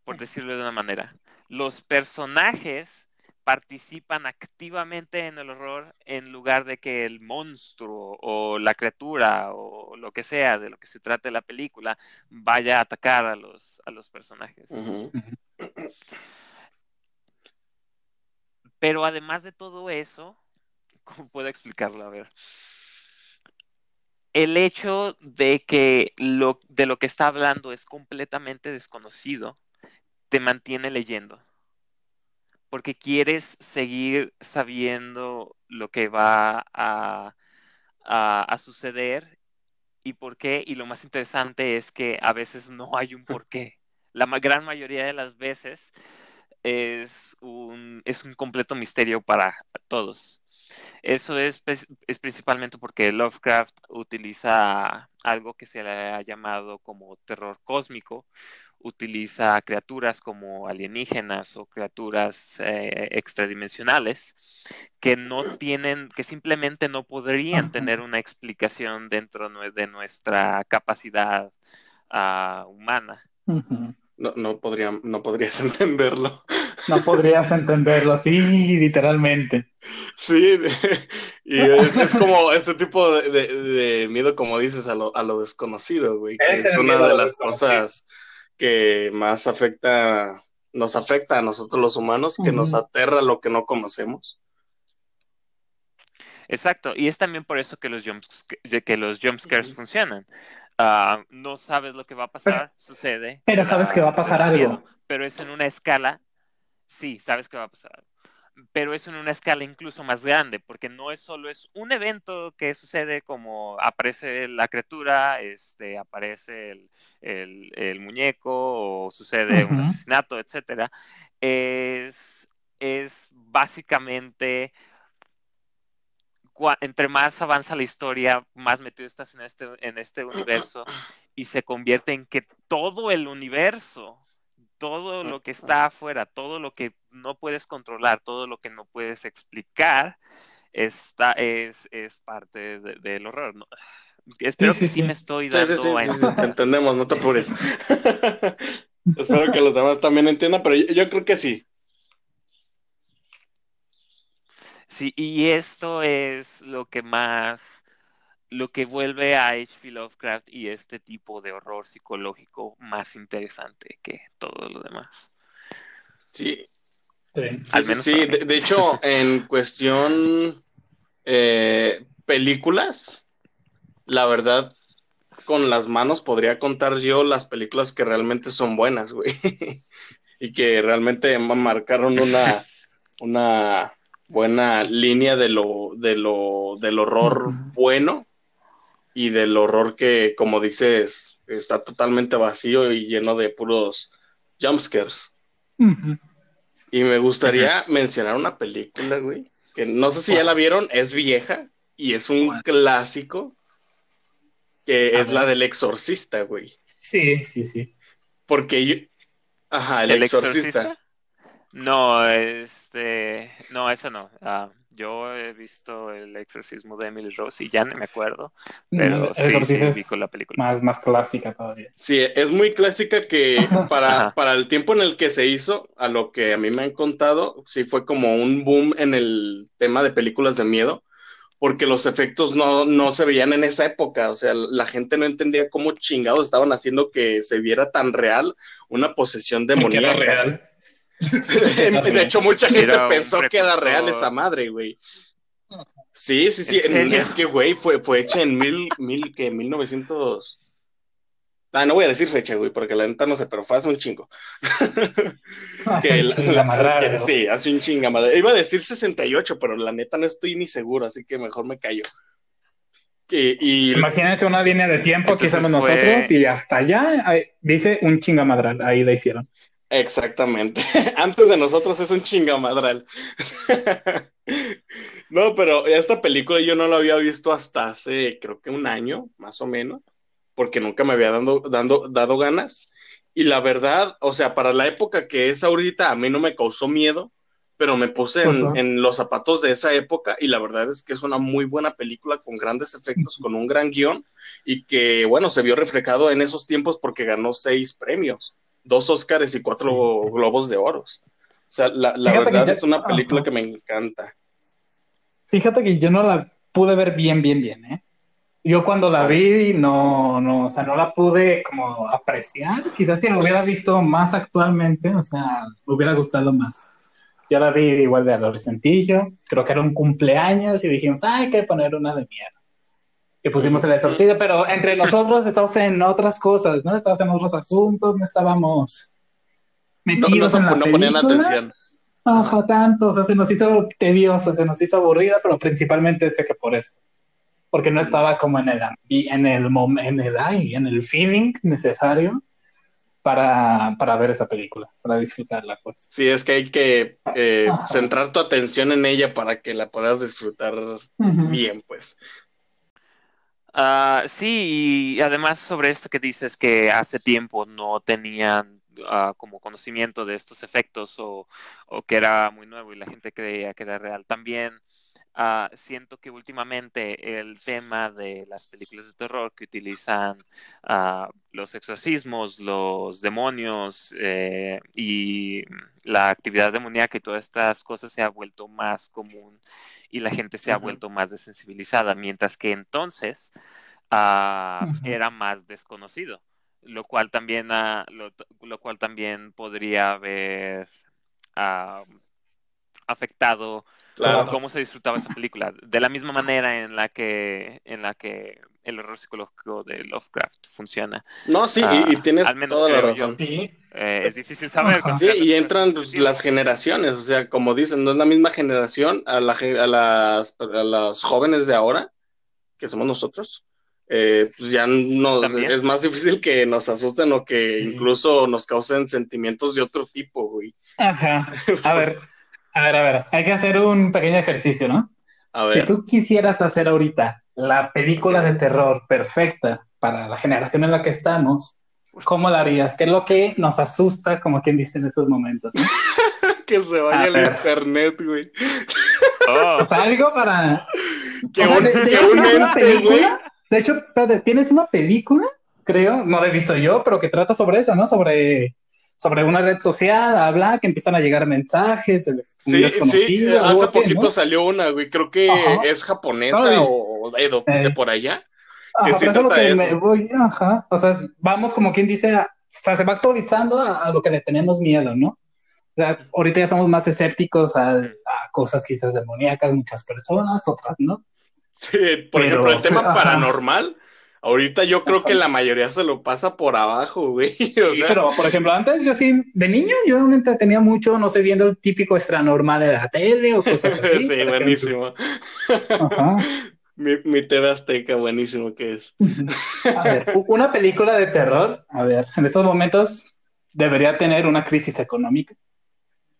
Speaker 2: por decirlo de una manera. Los personajes participan activamente en el horror en lugar de que el monstruo o la criatura o lo que sea de lo que se trate la película vaya a atacar a los, a los personajes. Pero además de todo eso, ¿cómo puedo explicarlo? A ver. El hecho de que lo, de lo que está hablando es completamente desconocido, te mantiene leyendo. Porque quieres seguir sabiendo lo que va a, a, suceder y por qué. Y lo más interesante es que a veces no hay un por qué. La gran mayoría de las veces es un, es un completo misterio para todos. Eso es, pres- es principalmente porque Lovecraft utiliza algo que se le ha llamado como terror cósmico. Utiliza criaturas como alienígenas o criaturas eh, extradimensionales que no tienen, que simplemente no podrían tener una explicación dentro de nuestra capacidad ah, humana.
Speaker 3: No, no, podría, no podrías entenderlo.
Speaker 1: No podrías entenderlo así, literalmente.
Speaker 3: Sí, y es, es como este tipo de, de- de miedo, como dices, a lo, a lo desconocido, güey. que
Speaker 1: Es
Speaker 3: una de las cosas que más afecta, nos afecta a nosotros los humanos, que nos aterra lo que no conocemos.
Speaker 2: Exacto, y es también por eso que los jumps, que los jump scares
Speaker 3: Ujú.
Speaker 2: funcionan. Ah, no sabes lo que va a pasar, sucede.
Speaker 1: pero sabes que va a pasar algo.
Speaker 2: miedo, pero es en una escala, sí, sabes que va a pasar algo. Pero es en una escala incluso más grande, porque no es solo es un evento que sucede como aparece la criatura, este, aparece el, el- el muñeco o sucede un asesinato, etcétera. Es, es básicamente entre más avanza la historia, más metido estás en este, en este universo y se convierte en que todo el universo, todo lo que está afuera, todo lo que no puedes controlar, todo lo que no puedes explicar, está, es, es parte de- del horror. ¿no? Espero
Speaker 1: sí,
Speaker 2: que sí,
Speaker 1: sí.
Speaker 2: me estoy
Speaker 3: Sí,
Speaker 2: dando
Speaker 3: sí, sí, sí, sí, entendemos, no te apures. Espero que los demás también entiendan, pero yo, yo creo que sí.
Speaker 2: Sí, y esto es lo que más, lo que vuelve a H.P. Lovecraft y este tipo de horror psicológico más interesante que todo lo demás.
Speaker 3: Sí,
Speaker 1: Sí.
Speaker 3: sí,
Speaker 2: Al menos.
Speaker 3: De, de hecho, en cuestión eh, películas, la verdad, con las manos podría contar yo las películas que realmente son buenas, güey. y que realmente ma- marcaron una, una buena línea de lo, de lo, del horror bueno y del horror que, como dices, está totalmente vacío y lleno de puros jumpscares. Y me gustaría mencionar una película, güey, que no sé si ya la vieron, es vieja y es un
Speaker 1: ¿Cuál?
Speaker 3: clásico. que es la del exorcista, güey.
Speaker 1: Sí, sí, sí.
Speaker 3: Porque yo... Ajá, el, exorcista?
Speaker 2: No, este... No, esa no. Ah, yo he visto el exorcismo de Emily Rose y ya no me acuerdo, pero sí, sí, vi con la película.
Speaker 1: Más, más clásica todavía.
Speaker 3: Sí, es muy clásica que para, para el tiempo en el que se hizo, a lo que a mí me han contado, sí fue como un boom en el tema de películas de miedo, porque los efectos no, no se veían en esa época, o sea, la gente no entendía cómo chingados estaban haciendo que se viera tan real una posesión demoníaca. real. de hecho, mucha gente pensó que era real esa madre, güey. Sí, sí, sí. Es que, güey, fue, fue hecha en mil, mil, que 1900. Ah, no voy a decir fecha, güey, porque la neta no sé, pero fue hace un chingo. sí, hace un chinga madre. Iba a decir 68, pero la neta no estoy ni seguro, así que mejor me callo. y...
Speaker 1: Imagínate una línea de tiempo que hicimos nosotros y hasta allá dice un chingamadral, ahí la hicieron.
Speaker 3: Exactamente. Antes de nosotros es un chingamadral. no, pero esta película yo no la había visto hasta hace, creo que un año, más o menos, porque nunca me había dando, dando, dado ganas. Y la verdad, o sea, para la época que es ahorita, a mí no me causó miedo, pero me puse en, en, los zapatos de esa época y la verdad es que es una muy buena película con grandes efectos, con un gran guion y que, bueno, se vio reflejado en esos tiempos porque ganó seis premios dos Oscars y cuatro Globos de Oros. O sea, la, verdad es una película que me encanta.
Speaker 1: Fíjate que yo no la pude ver bien, bien, bien, ¿eh? Yo cuando la vi, no, no, o sea, no la pude como apreciar. Quizás si la hubiera visto más actualmente, o sea, me hubiera gustado más. Yo la vi igual de adolescentillo, creo que era un cumpleaños y dijimos, hay que poner una de miedo que pusimos el exorcista, pero entre nosotros estamos en otras cosas, ¿no? Estábamos en otros asuntos, no estábamos metidos no, en la no ponían atención. Ajá, tanto, o sea, se nos hizo tedioso, se nos hizo aburrida, pero principalmente sé que por eso. Porque no estaba como en el en el en el ay, en el feeling necesario para, para ver esa película, para disfrutarla, pues.
Speaker 3: Sí, es que hay que eh, centrar tu atención en ella para que la puedas disfrutar bien, pues.
Speaker 2: Uh, sí, y además sobre esto que dices que hace tiempo no tenían uh, como conocimiento de estos efectos o, o, que era muy nuevo y la gente creía que era real. También uh, siento que últimamente el tema de las películas de terror que utilizan los exorcismos, los demonios eh, y la actividad demoníaca y todas estas cosas se ha vuelto más común y la gente se ha vuelto más desensibilizada, mientras que entonces ah, era más desconocido, lo cual también, ah, lo, cual también podría haber afectado cómo se disfrutaba esa película, de la misma manera en la que, en la que el horror psicológico de Lovecraft funciona.
Speaker 3: No, sí, y, tienes toda la razón.
Speaker 2: Eh, es difícil saber.
Speaker 3: Sí, y entran pues, las generaciones, o sea, como dicen, no es la misma generación a, la, a, las, a las jóvenes de ahora, que somos nosotros. Eh, pues ya no es más difícil que nos asusten o que incluso nos causen sentimientos de otro tipo, güey.
Speaker 1: Ajá. A ver, a ver, a ver, hay que hacer un pequeño ejercicio, ¿no? A ver. Si tú quisieras hacer ahorita la película de terror perfecta para la generación en la que estamos, ¿cómo la harías? ¿Qué es lo que nos asusta, como quien dice en estos momentos?
Speaker 3: que se vaya el internet, güey.
Speaker 1: Oh. algo para... Que un, de, que De hecho, tienes una película, creo, no la he visto yo, pero que trata sobre eso, ¿no? Sobre sobre una red social, habla que empiezan a llegar mensajes de
Speaker 3: sí, Sí, hace poquito salió una, güey, creo que es japonesa o de, de, por allá.
Speaker 1: Que sí trata que Me voy, ajá. O sea, vamos como quien dice, o sea, se va actualizando a, lo que le tenemos miedo, ¿no? O sea, ahorita ya estamos más escépticos a, cosas quizás demoníacas, muchas personas, otras no.
Speaker 3: Sí, por ejemplo, el tema paranormal Ahorita yo creo que la mayoría se lo pasa por abajo, güey.
Speaker 1: sí, pero por ejemplo, antes yo sí, de niño yo me entretenía mucho, no sé, viendo el típico extra normal de la tele o cosas así.
Speaker 3: sí, buenísimo. Ajá. Mi, mi, TV Azteca, buenísimo que es.
Speaker 1: A ver, una película de terror, a ver, en estos momentos debería tener una crisis económica.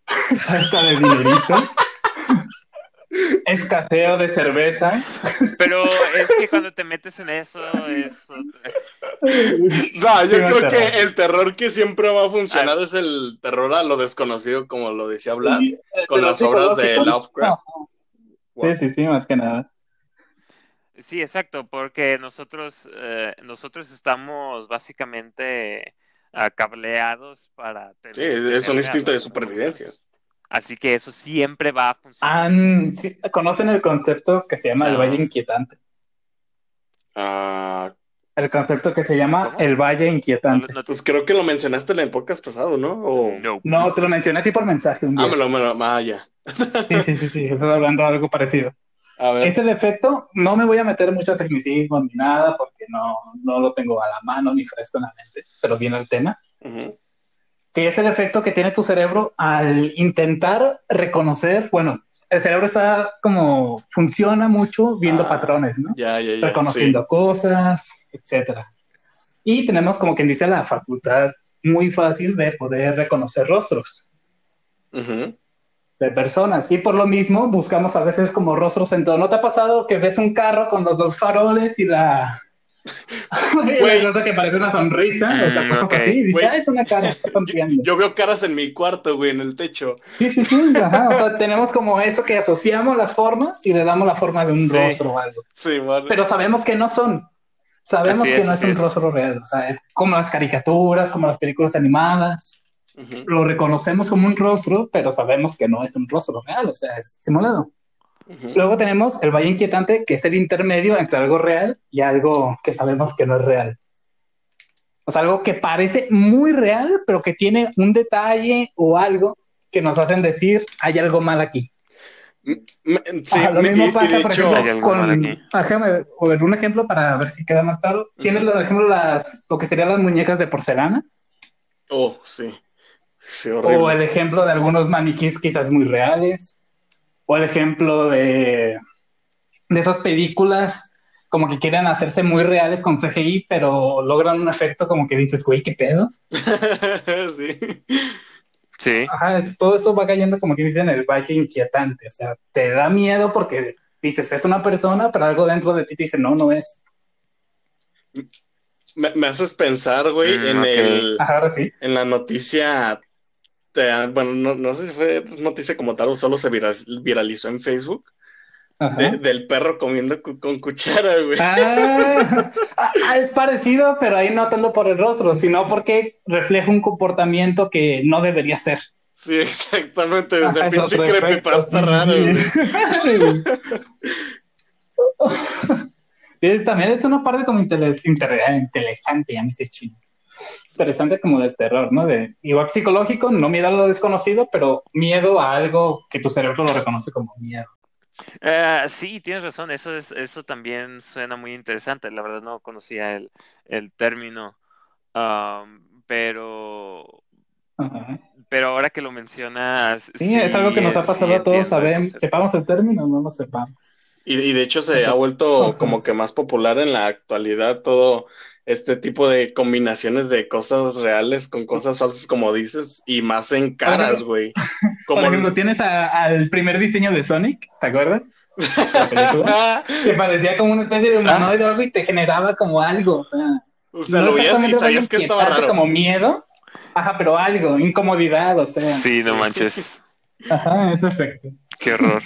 Speaker 1: Falta de dinerito. Escaseo de cerveza.
Speaker 2: Pero es que cuando te metes en eso es...
Speaker 3: No, yo creo que el terror que siempre va a funcionar es el terror a lo desconocido, como lo decía hablar, con las obras de Lovecraft.
Speaker 1: Sí, sí, sí, más que nada.
Speaker 2: Sí, exacto, porque nosotros, eh, nosotros estamos básicamente cableados para...
Speaker 3: Tener, sí, es un instinto de supervivencia.
Speaker 2: Así que eso siempre va a
Speaker 1: funcionar. ¿Conocen el concepto que se llama el Valle Inquietante?
Speaker 3: Ah,
Speaker 1: el concepto que se llama el Valle Inquietante.
Speaker 3: pues creo que lo mencionaste en el podcast pasado, ¿no?
Speaker 1: No, te lo mencioné a ti por mensaje. Un
Speaker 3: Ah, me lo, me lo, ah, ya.
Speaker 1: sí, sí, sí, sí, estoy hablando de algo parecido. Ese defecto, no me voy a meter mucho tecnicismo ni nada, porque no, no lo tengo a la mano ni fresco en la mente, pero viene el tema. Que es el efecto que tiene tu cerebro al intentar reconocer, bueno, el cerebro está como, funciona mucho viendo ah, patrones, ¿no?
Speaker 3: Ya, ya, ya,
Speaker 1: Reconociendo cosas, etcétera. Y tenemos como quien dice la facultad muy fácil de poder reconocer rostros de personas. Y por lo mismo buscamos a veces como rostros en todo. ¿No te ha pasado que ves un carro con los dos faroles y la... cosa que parece una sonrisa, o sea, mm, cosas así. Dice, ah, es una cara.
Speaker 3: Yo, veo caras en mi cuarto, güey, en el techo.
Speaker 1: Sí, sí, sí. Ajá. O sea, tenemos como eso que asociamos las formas y le damos la forma de un rostro o algo.
Speaker 3: Sí, vale.
Speaker 1: Pero sabemos que no son. Sabemos que no es un rostro real. O sea, es como las caricaturas, como las películas animadas. Lo reconocemos como un rostro, pero sabemos que no es un rostro real, o sea, es simulado. Luego tenemos el valle inquietante, que es el intermedio entre algo real y algo que sabemos que no es real. O sea, algo que parece muy real, pero que tiene un detalle o algo que nos hacen decir, hay algo mal aquí.
Speaker 3: Sí, lo mismo pasa, por ejemplo,
Speaker 1: con, un ejemplo para ver si queda más claro. Tienes, por ejemplo, las, lo que serían las muñecas de porcelana.
Speaker 3: Oh, sí
Speaker 1: o el ejemplo de algunos maniquís quizás muy reales. O el ejemplo de, de esas películas como que quieren hacerse muy reales con CGI, pero logran un efecto como que dices, güey, ¿qué pedo?
Speaker 3: sí.
Speaker 2: Sí.
Speaker 1: Ajá, todo eso va cayendo como que dicen el valle inquietante. O sea, te da miedo porque dices, es una persona, pero algo dentro de ti te dice, no, no es.
Speaker 3: Me, haces pensar, güey, mm, en el
Speaker 1: sí.
Speaker 3: en la noticia bueno, no, sé si fue noticia como tal o solo se viralizó en Facebook. del perro comiendo con cuchara, güey.
Speaker 1: Ah, ah, es parecido, pero ahí no tanto por el rostro, sino porque refleja un comportamiento que no debería ser.
Speaker 3: Sí, exactamente. Desde pinche creepypasta raro,
Speaker 1: también es una parte como interesante, ya me sé chino interesante como del terror, ¿no? De igual psicológico, no miedo a lo desconocido, pero miedo a algo que tu cerebro lo reconoce como miedo.
Speaker 2: Uh, sí, tienes razón, eso es, eso también suena muy interesante. La verdad no conocía el, el término, um, pero pero ahora que lo mencionas.
Speaker 1: Sí, es algo que nos ha pasado a todos, sabemos, sepamos el término o no lo sepamos.
Speaker 3: Y, y de hecho se ha vuelto como que más popular en la actualidad todo este tipo de combinaciones de cosas reales con cosas falsas, como dices, y más en caras, güey.
Speaker 1: Como Por ejemplo, tienes al primer diseño de Sonic, ¿te acuerdas? que parecía como una especie de humanoide o algo y te generaba como algo, o sea.
Speaker 3: O sea, lo veías y sabías que estaba raro.
Speaker 1: como miedo, ajá, pero algo, incomodidad, o sea.
Speaker 2: Sí, no manches.
Speaker 1: Ajá, ese efecto.
Speaker 2: Qué horror.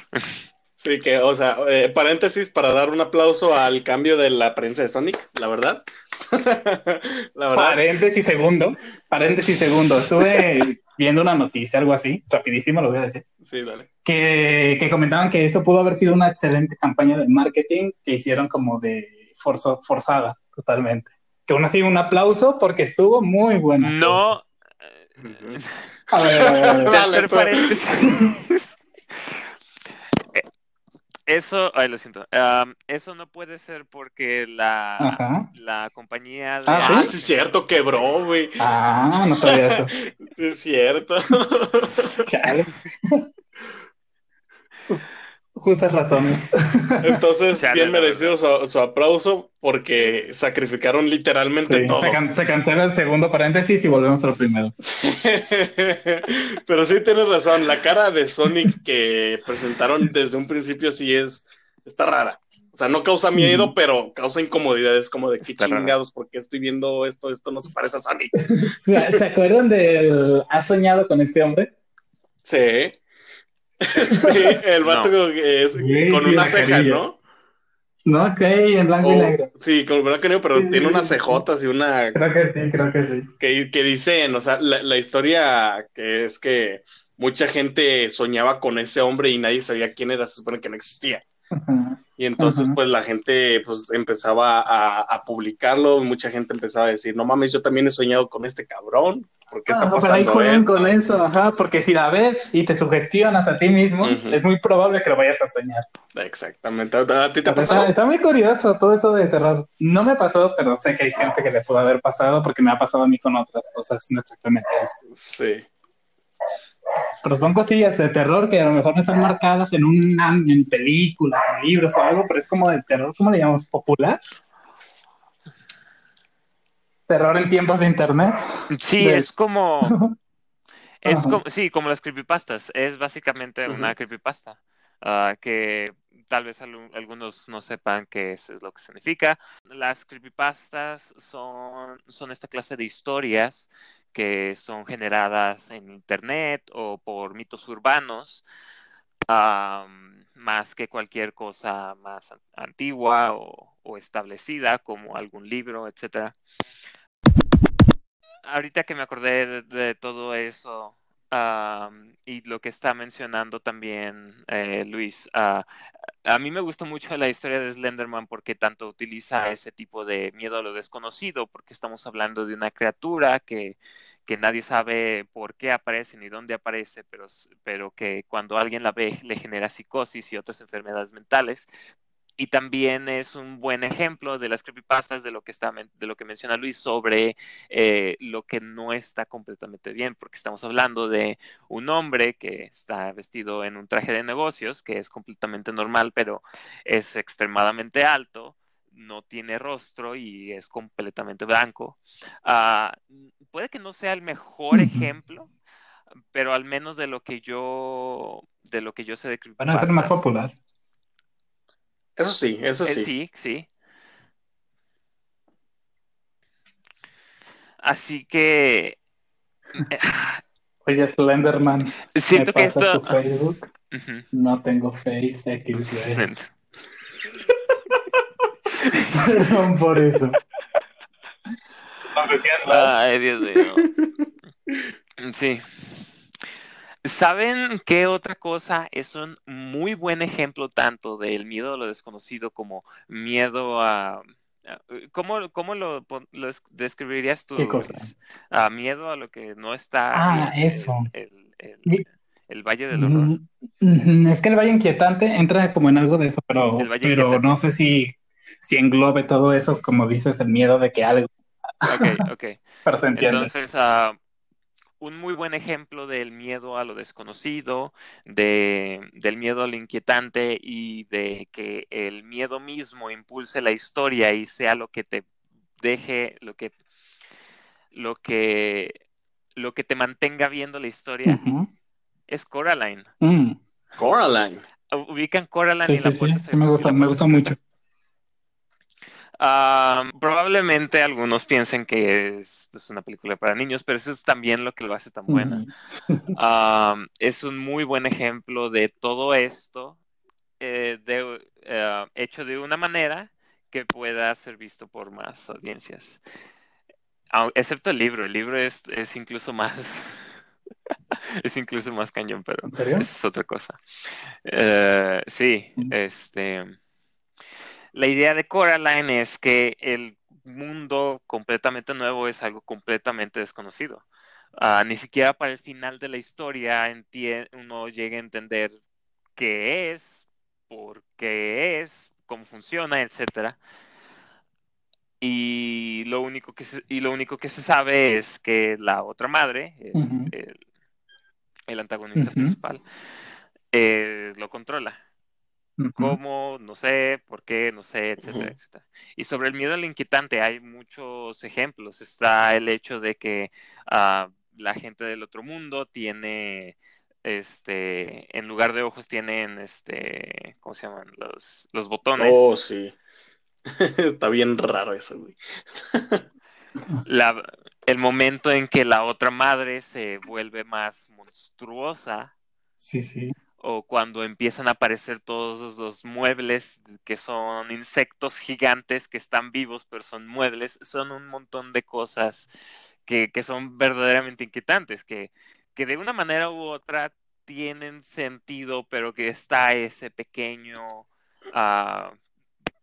Speaker 3: Sí, que, o sea, eh, paréntesis para dar un aplauso al cambio de la prensa de Sonic, la verdad.
Speaker 1: la verdad. Paréntesis segundo, paréntesis segundo. Estuve viendo una noticia, algo así, rapidísimo lo voy a decir.
Speaker 3: Sí, dale.
Speaker 1: Que, que comentaban que eso pudo haber sido una excelente campaña de marketing que hicieron como de forzo, forzada, totalmente. Que aún así un aplauso porque estuvo muy bueno.
Speaker 2: No.
Speaker 1: A ver, a ver, a ver.
Speaker 2: paréntesis. Eso, ay, lo siento. eso no puede ser porque la, la compañía de...
Speaker 3: Ah, ¿sí? ah, sí, es cierto, quebró, güey.
Speaker 1: Ah, no sabía eso.
Speaker 3: sí, es cierto.
Speaker 1: Chale. Justas razones.
Speaker 3: Entonces, bien merecido su, su aplauso porque sacrificaron literalmente
Speaker 1: Sí,
Speaker 3: todo.
Speaker 1: se, can- se cancela el segundo paréntesis y volvemos al primero.
Speaker 3: Pero sí tienes razón, la cara de Sonic que presentaron desde un principio sí es, está rara. O sea, no causa miedo, pero causa incomodidad. Es como de qué
Speaker 2: Está
Speaker 3: chingados, porque estoy viendo esto, esto no se parece a Sonic.
Speaker 1: ¿Se se acuerdan del ¿Has soñado con este hombre?
Speaker 3: Sí. Sí, el vato que es
Speaker 1: Sí,
Speaker 3: con
Speaker 1: sí,
Speaker 3: una ceja,
Speaker 1: carilla.
Speaker 3: ¿no?
Speaker 1: No, ok, en blanco y negro.
Speaker 3: sí, con blanco y negro, pero
Speaker 1: Sí,
Speaker 3: tiene
Speaker 1: sí,
Speaker 3: unas
Speaker 1: sí.
Speaker 3: cejotas y una
Speaker 1: Creo que sí, creo que sí.
Speaker 3: que, que dicen, o sea, la, la historia que es que mucha gente soñaba con ese hombre y nadie sabía quién era, se supone que no existía. Y entonces,
Speaker 1: Ajá.
Speaker 3: pues la gente pues empezaba a, a publicarlo, mucha gente empezaba a decir, no mames, yo también he soñado con este cabrón, ¿por qué está
Speaker 1: Ah, pero ahí
Speaker 3: pasando
Speaker 1: juegan
Speaker 3: esto?
Speaker 1: con eso, ajá, porque si la ves y te sugestionas a ti mismo,
Speaker 3: Ujú.
Speaker 1: es muy probable que lo vayas a soñar.
Speaker 3: Exactamente. ¿A ti te ha
Speaker 1: Está,
Speaker 3: pasado?
Speaker 1: está muy curioso todo eso de terror. No me pasó, pero sé que hay gente que le pudo haber pasado porque me ha pasado a mí con otras cosas, no exactamente eso.
Speaker 3: Sí.
Speaker 1: Pero son cosillas de terror que a lo mejor no están marcadas en un en películas, en libros o algo, pero es como del terror, ¿cómo le llamamos? ¿Popular? Terror en tiempos de internet.
Speaker 2: Sí,
Speaker 1: De-
Speaker 2: es como, es como, sí, como las creepypastas. Es básicamente una creepypasta. ah, que tal vez algunos no sepan qué es, es lo que significa. Las creepypastas son, son esta clase de historias que son generadas en internet o por mitos urbanos, más que cualquier cosa más an- antigua o, o establecida, como algún libro, etcétera. Ahorita que me acordé de, todo eso y lo que está mencionando también eh, Luis, ah, a mí me gustó mucho la historia de Slenderman porque tanto utiliza ese tipo de miedo a lo desconocido, porque estamos hablando de una criatura que, que nadie sabe por qué aparece ni dónde aparece, pero, pero que cuando alguien la ve le genera psicosis y otras enfermedades mentales. Y también es un buen ejemplo de las creepypastas de lo que está de lo que menciona Luis sobre eh, lo que no está completamente bien, porque estamos hablando de un hombre que está vestido en un traje de negocios, que es completamente normal, pero es extremadamente alto, no tiene rostro y es completamente blanco. Ah, puede que no sea el mejor ejemplo, pero al menos de lo que yo de lo que yo sé de
Speaker 1: Van a ser más
Speaker 2: creepypastas.
Speaker 1: popular.
Speaker 3: Eso sí, eso
Speaker 2: Eh,
Speaker 3: sí.
Speaker 2: sí, sí. Así que
Speaker 1: Oye, Slenderman,
Speaker 2: siento
Speaker 1: ¿me
Speaker 2: que
Speaker 1: pasas
Speaker 2: esto
Speaker 1: tu Facebook?
Speaker 2: Ujú.
Speaker 1: No tengo Face. Perdón por eso.
Speaker 2: Ay, Dios mío. Sí. ¿Saben qué otra cosa es un muy buen ejemplo tanto del miedo a lo desconocido como miedo a... ¿Cómo, cómo lo, describirías tú?
Speaker 1: ¿Qué cosa?
Speaker 2: A miedo a lo que no está...
Speaker 1: Ah,
Speaker 2: bien,
Speaker 1: eso.
Speaker 2: El, el- el Valle del Horror.
Speaker 1: Mm, mm, Es que el Valle Inquietante entra como en algo de eso, pero,
Speaker 2: El
Speaker 1: pero no sé si, si englobe todo eso, como dices, el miedo de que algo,
Speaker 2: Ok, ok.
Speaker 1: pero se entiende.
Speaker 2: Entonces, ah, un muy buen ejemplo del miedo a lo desconocido, de, del miedo a lo inquietante y de que el miedo mismo impulse la historia y sea lo que te deje, lo que, lo que, lo que te mantenga viendo la historia, es Coraline.
Speaker 1: Mm,
Speaker 3: Coraline.
Speaker 2: Ubican Coraline
Speaker 1: Sí,
Speaker 2: y la
Speaker 1: sí, sí,
Speaker 2: puerta
Speaker 1: sí me gusta mucho.
Speaker 2: Ah, probablemente algunos piensen que es pues, una película para niños, pero eso es también lo que lo hace tan buena. Ah, es un muy buen ejemplo de todo esto eh, de, eh, hecho de una manera que pueda ser visto por más audiencias. Au- excepto el libro, el libro es, es incluso más es incluso más cañón, pero
Speaker 1: ¿En serio?
Speaker 2: es otra cosa. Eh, sí,
Speaker 1: Mm.
Speaker 2: este la idea de Coraline es que el mundo completamente nuevo es algo completamente desconocido. Ah, ni siquiera para el final de la historia uno llega a entender qué es, por qué es, cómo funciona, etcétera. Y lo único que se, y lo único que se sabe es que la otra madre, el,
Speaker 1: Ujú.
Speaker 2: el- el antagonista principal, eh, lo controla. ¿Cómo? No sé, ¿por qué? No sé, etcétera, etcétera. Y sobre el miedo al inquietante hay muchos ejemplos. Está el hecho de que ah, la gente del otro mundo tiene, este, en lugar de ojos tienen, este, ¿cómo se llaman? Los, los botones.
Speaker 3: Oh, sí. Está bien raro eso, güey.
Speaker 2: La, el momento en que la otra madre se vuelve más monstruosa.
Speaker 1: Sí, sí
Speaker 2: o cuando empiezan a aparecer todos los muebles que son insectos gigantes que están vivos pero son muebles, son un montón de cosas que, que son verdaderamente inquietantes, que, que de una manera u otra tienen sentido, pero que está ese pequeño, uh,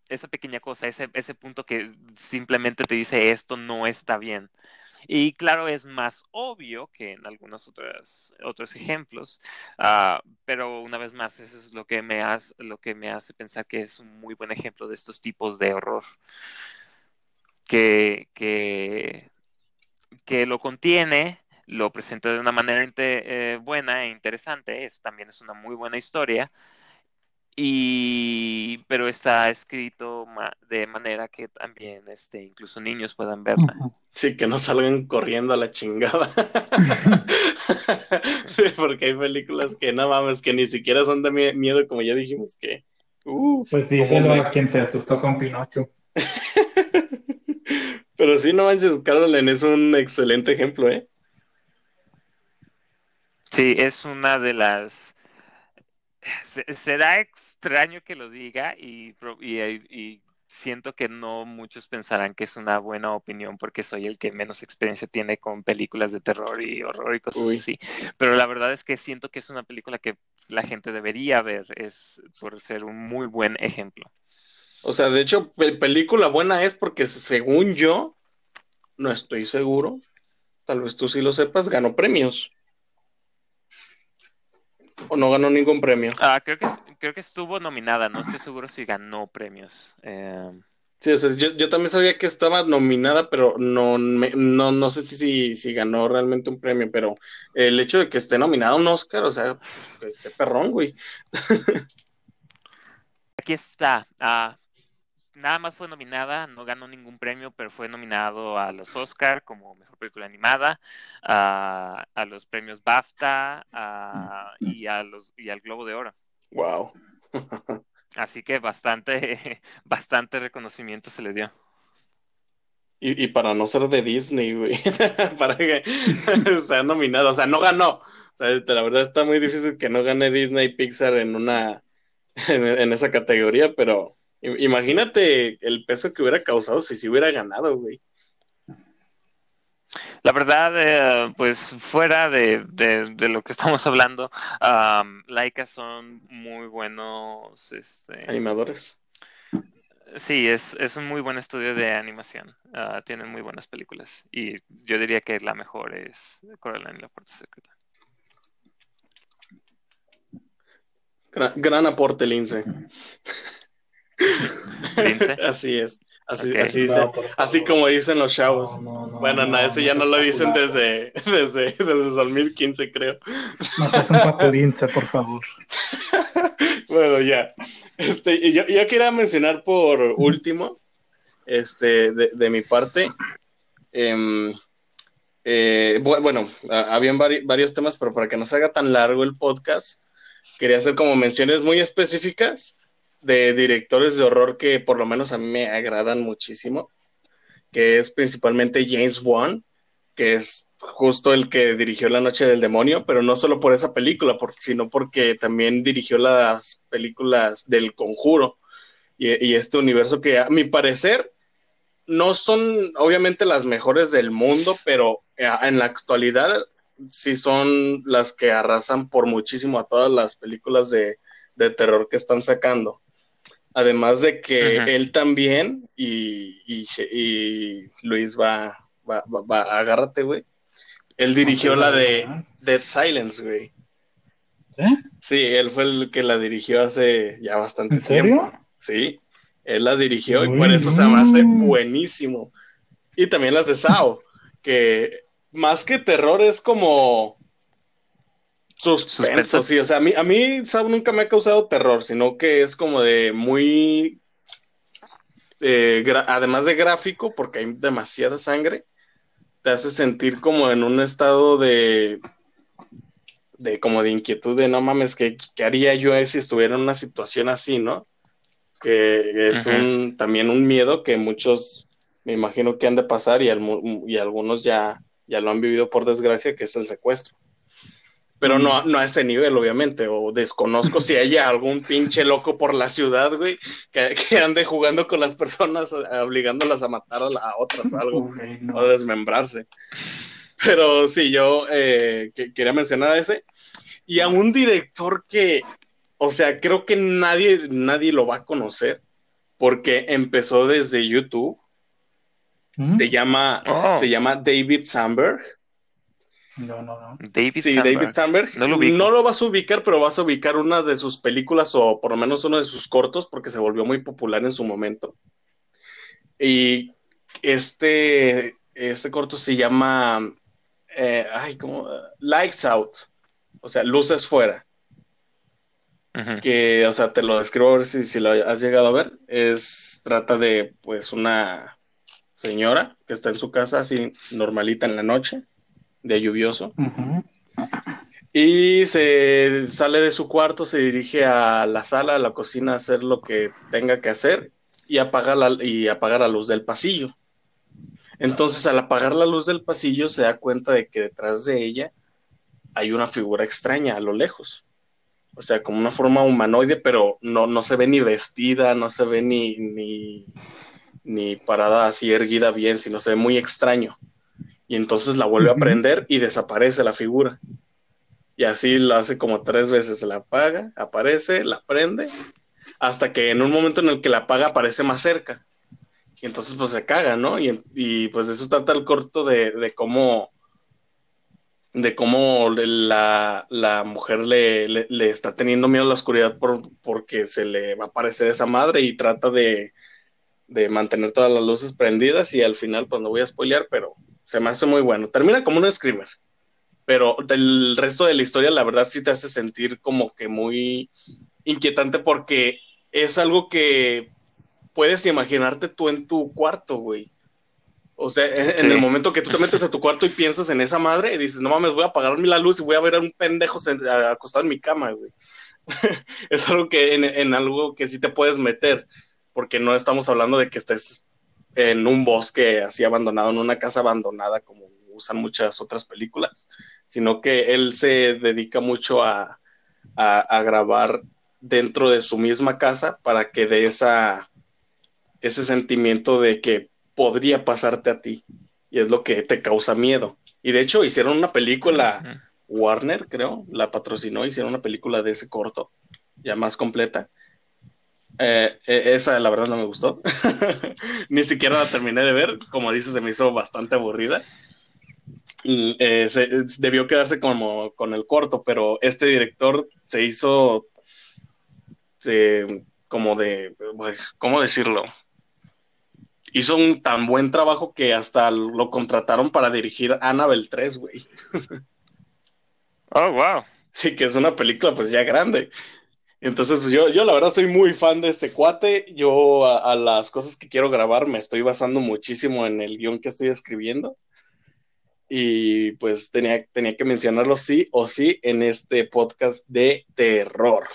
Speaker 2: esa pequeña cosa, ese, ese punto que simplemente te dice esto no está bien. Y claro, es más obvio que en algunos otros, otros ejemplos, uh, pero una vez más, eso es lo que, me hace, pensar que es un muy buen ejemplo de estos tipos de horror. Que, que, que lo contiene, lo presenta de una manera eh, buena e interesante, eso también es una muy buena historia, y pero está escrito de manera que también este incluso niños puedan verla.
Speaker 3: Sí, que no salgan corriendo a la chingada. porque hay películas que no mames, que ni siquiera son de miedo, como ya dijimos que.
Speaker 1: pues díselo a quien se asustó con Pinocho.
Speaker 3: pero sí, no manches, Carolyn es un excelente ejemplo, ¿eh?
Speaker 2: Sí, es una de las será extraño que lo diga y, y, siento que no muchos pensarán que es una buena opinión porque soy el que menos experiencia tiene con películas de terror y horror y cosas así. Pero la verdad es que siento que es una película que la gente debería ver, es por ser un muy buen ejemplo.
Speaker 3: O sea, de hecho, película buena es porque según yo, no estoy seguro, tal vez tú sí lo sepas, ganó premios o no ganó ningún premio?
Speaker 2: Ah, creo que, creo que estuvo nominada, no estoy seguro si ganó premios. Eh...
Speaker 3: Sí, o sea, yo, yo, también sabía que estaba nominada, pero no, no, no sé si, si, ganó realmente un premio, pero el hecho de que esté nominada a un Oscar, o sea, pues, qué, perrón, güey.
Speaker 2: Aquí está. Ah, nada más fue nominada, no ganó ningún premio, pero fue nominado a los Oscar como mejor película animada, a, los premios BAFTA y a los y al Globo de Oro.
Speaker 3: Wow.
Speaker 2: Así que bastante, bastante reconocimiento se le dio.
Speaker 3: Y, y para no ser de Disney, güey, para que sea nominado, o sea, no ganó. O sea, la verdad está muy difícil que no gane Disney Pixar en una en esa categoría, pero Imagínate el peso que hubiera causado si se hubiera ganado, güey.
Speaker 2: La verdad, eh, pues fuera de, lo que estamos hablando, Laika son muy buenos este...
Speaker 3: animadores.
Speaker 2: Sí, es, es, un muy buen estudio de animación. Ah, tienen muy buenas películas. Y yo diría que la mejor es Coraline y la Puerta Secreta.
Speaker 3: Gran, gran aporte, Lince. Así es. Así, así, así como dicen los chavos. bueno, no, ese ya no lo dicen desde, desde, desde 2015, creo.
Speaker 1: No seas un papudinte, por favor.
Speaker 3: bueno, ya. Este, yo, yo quería mencionar por último, este, de, de mi parte, em, eh, bueno, habían varios temas, pero para que no se haga tan largo el podcast, quería hacer como menciones muy específicas de directores de horror que por lo menos a mí me agradan muchísimo, que es principalmente James Wan, que es justo el que dirigió La Noche del Demonio, pero no solo por esa película, sino porque también dirigió las películas del Conjuro y, este universo que a mi parecer no son obviamente las mejores del mundo, pero eh, en la actualidad sí son las que arrasan por muchísimo a todas las películas de, de terror que están sacando. Además de que él también, y, y, Luis va, va, va, agárrate, güey. Él dirigió la de Dead Silence, güey. ¿Sí? Sí, él fue el que la dirigió hace ya bastante ¿En tiempo. Sí, él la dirigió y por eso se me hace buenísimo. Y también las de Sao, que más que terror es como Suspenso, sí. O sea, a mí, a mí Saw nunca me ha causado terror, sino que es como de muy. eh, además de gráfico, porque hay demasiada sangre, te hace sentir como en un estado de. de como de inquietud, de no mames, ¿qué, qué haría yo si estuviera en una situación así, no? Que es un, también un miedo que muchos me imagino que han de pasar y, almu- y algunos ya, ya lo han vivido por desgracia, que es el secuestro. Pero no, no a ese nivel, obviamente, o desconozco si haya algún pinche loco por la ciudad, güey, que, que ande jugando con las personas, eh, obligándolas a matar a, la- a otras o algo,
Speaker 1: no.
Speaker 3: o a desmembrarse. Pero sí, yo eh, que- quería mencionar a ese. Y a un director que, o sea, creo que nadie, nadie lo va a conocer, porque empezó desde YouTube,
Speaker 1: ¿Mm?
Speaker 3: se llama,
Speaker 2: Oh.
Speaker 3: se llama David Sandberg.
Speaker 1: No, no, no.
Speaker 2: David
Speaker 3: Sí,
Speaker 2: Sandberg.
Speaker 3: David Sandberg.
Speaker 2: No lo
Speaker 3: lo vas a ubicar, pero vas a ubicar una de sus películas o por lo menos uno de sus cortos porque se volvió muy popular en su momento. Y este, este corto se llama, eh, ay, ¿cómo? Lights Out. O sea, luces fuera. Que, o sea, te lo describo a ver si, si lo has llegado a ver. Es, trata de, pues, una señora que está en su casa así normalita en la noche, de lluvioso. Y se sale de su cuarto, se dirige a la sala, a la cocina, a hacer lo que tenga que hacer y apaga la, y apaga la luz del pasillo. Entonces, al apagar la luz del pasillo, se da cuenta de que detrás de ella hay una figura extraña a lo lejos. O sea, como una forma humanoide, pero no, no se ve ni vestida, no se ve ni, ni, ni parada así erguida bien, sino se ve muy extraño. Y entonces la vuelve a prender y desaparece la figura. Y así lo hace como tres veces, la apaga, aparece, la prende, hasta que en un momento en el que la apaga aparece más cerca. Y entonces pues se caga, ¿no? Y, y, pues eso trata el corto de, de cómo de cómo la, la mujer le, le, le, está teniendo miedo a la oscuridad por, porque se le va a aparecer esa madre y trata de, de mantener todas las luces prendidas y al final pues no voy a spoilear, pero se me hace muy bueno. Termina como un screamer pero del resto de la historia la verdad sí te hace sentir como que muy inquietante porque es algo que puedes imaginarte tú en tu cuarto, güey. O sea, en, sí. el momento que tú te metes a tu cuarto y piensas en esa madre y dices, no mames, voy a apagar la luz y voy a ver a un pendejo acostado en mi cama, güey. es algo que en, en, algo que sí te puedes meter, porque no estamos hablando de que estés en un bosque así abandonado, en una casa abandonada como usan muchas otras películas, sino que él se dedica mucho a, a, a grabar dentro de su misma casa para que dé esa, ese sentimiento de que podría pasarte a ti y es lo que te causa miedo. Y de hecho hicieron una película, Warner creo, la patrocinó, hicieron una película de ese corto, ya más completa. Eh, esa la verdad no me gustó, ni siquiera la terminé de ver, como dices, se me hizo bastante aburrida. Eh, se, debió quedarse como con el corto, pero este director se hizo de, como de, ¿cómo decirlo? Hizo un tan buen trabajo que hasta lo contrataron para dirigir Annabelle 3, güey.
Speaker 2: Oh, wow.
Speaker 3: Sí, que es una película pues ya grande. Entonces, pues yo, yo la verdad soy muy fan de este cuate. Yo a, a las cosas que quiero grabar me estoy basando muchísimo en el guion que estoy escribiendo y pues tenía, tenía que mencionarlo sí o sí en este podcast de terror.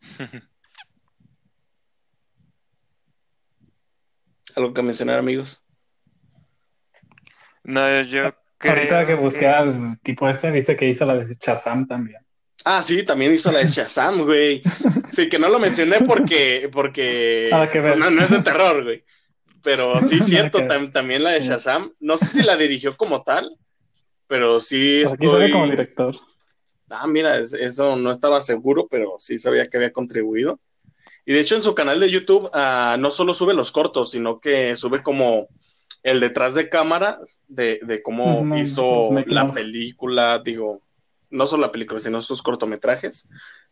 Speaker 3: ¿Algo que mencionar, amigos?
Speaker 2: No, yo creo...
Speaker 1: Ahorita que busqué al tipo este, dice que hizo la de Shazam también.
Speaker 3: Ah, sí, también hizo la de Shazam, güey. Sí, que no lo mencioné porque, porque. No, no es de terror, güey. Pero sí, cierto, tam también la de Shazam. No sé si la dirigió como tal, pero sí
Speaker 1: Pues aquí sale como director.
Speaker 3: Ah, mira, eso no estaba seguro, pero sí sabía que había contribuido. Y de hecho en su canal de YouTube uh, no solo sube los cortos, sino que sube como el detrás de cámara de, de cómo no, hizo la película, digo, no solo la película, sino sus cortometrajes,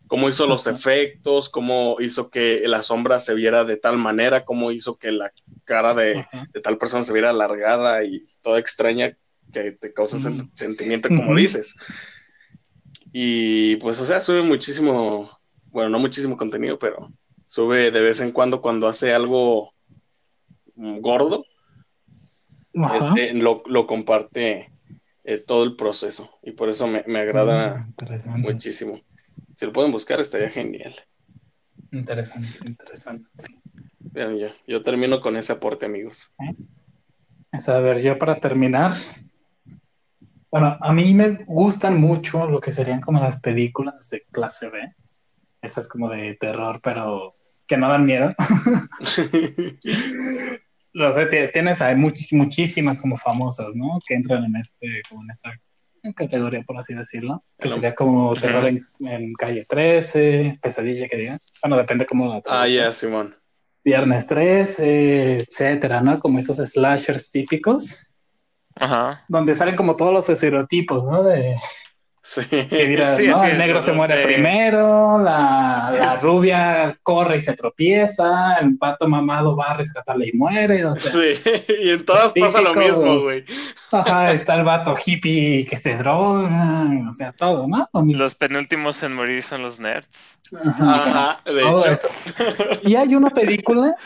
Speaker 3: cómo hizo los efectos, cómo hizo que la sombra se viera de tal manera, cómo hizo que la cara de, tal persona se viera alargada y toda extraña que te causa mm, sentimiento, como dices. Y pues, o sea, sube muchísimo, bueno, no muchísimo contenido, pero sube de vez en cuando cuando hace algo gordo. Este, lo, lo, comparte eh, todo el proceso y por eso me, agrada mm, muchísimo. Si lo pueden buscar, estaría genial.
Speaker 1: Interesante, interesante.
Speaker 3: Bien, yo, yo termino con ese aporte, amigos.
Speaker 1: A ver, yo para terminar, bueno, a mí me gustan mucho lo que serían como las películas de clase B. Esas como de terror, pero que no dan miedo. no sé, tienes hay muchísimas como famosas, ¿no? Que entran en este, como en esta categoría, por así decirlo. Que sería como terror en, calle 13, pesadilla que diga. Bueno, depende cómo la
Speaker 3: Ah, ya, Simón.
Speaker 1: Viernes 13, etcétera, ¿no? Como esos slashers típicos.
Speaker 2: Ajá.
Speaker 1: Donde salen como todos los estereotipos, ¿no? De
Speaker 3: Sí.
Speaker 1: el negro se muere primero, la, la, rubia corre y se tropieza, el pato mamado va a rescatarle y muere. O sea,
Speaker 3: sí, y en todas pasa lo mismo, güey.
Speaker 1: Ajá, está el vato hippie que se droga, o sea, todo, ¿no?
Speaker 2: Los penúltimos en morir son los nerds.
Speaker 3: Ajá, de hecho.
Speaker 1: Y hay una película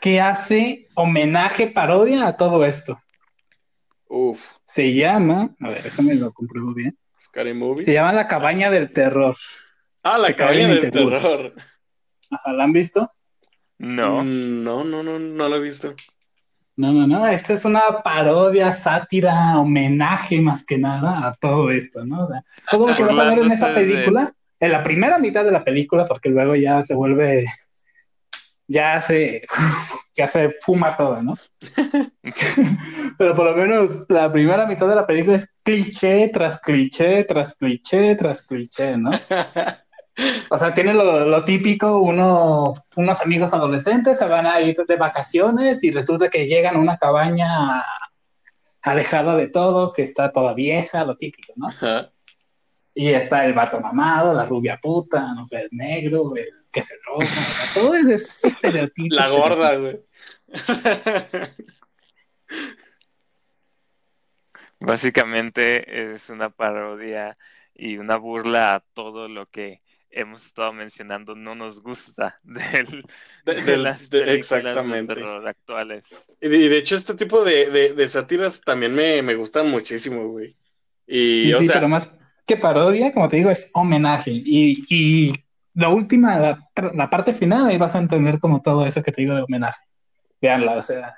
Speaker 1: que hace homenaje, parodia a todo esto.
Speaker 3: Uf.
Speaker 1: Se llama, a ver, déjame lo compruebo bien.
Speaker 3: Scary Movie.
Speaker 1: Se llama La Cabaña del Terror.
Speaker 3: Ah, La Cabaña del Terror.
Speaker 1: ¿la han visto?
Speaker 2: No.
Speaker 3: Mm, no, no, no, no lo he visto.
Speaker 1: No, no, no, esta es una parodia, sátira, homenaje más que nada a todo esto, ¿no? O sea, todo lo que va a en esa película, en la primera mitad de la película, porque luego ya se vuelve ya se, ya se fuma todo, ¿no? Pero por lo menos la primera mitad de la película es cliché tras cliché, tras cliché, tras cliché, ¿no? O sea, tiene lo, típico, unos, unos amigos adolescentes se van a ir de vacaciones y resulta que llegan a una cabaña alejada de todos, que está toda vieja, lo típico, ¿no? Y está el vato mamado, la rubia puta, no sé, el negro, el que se droga, todo es estereotipo.
Speaker 3: La gorda, güey.
Speaker 2: Básicamente es una parodia y una burla a todo lo que hemos estado mencionando no nos gusta del, de, las exactamente. terror actuales.
Speaker 3: Y de, hecho este tipo de, de, sátiras también me, me, gustan muchísimo, güey. Y,
Speaker 1: sí, pero más que parodia, como te digo, es homenaje. Y, y la última, la, parte final, ahí vas a entender como todo eso que te digo de homenaje. Veanla, o sea,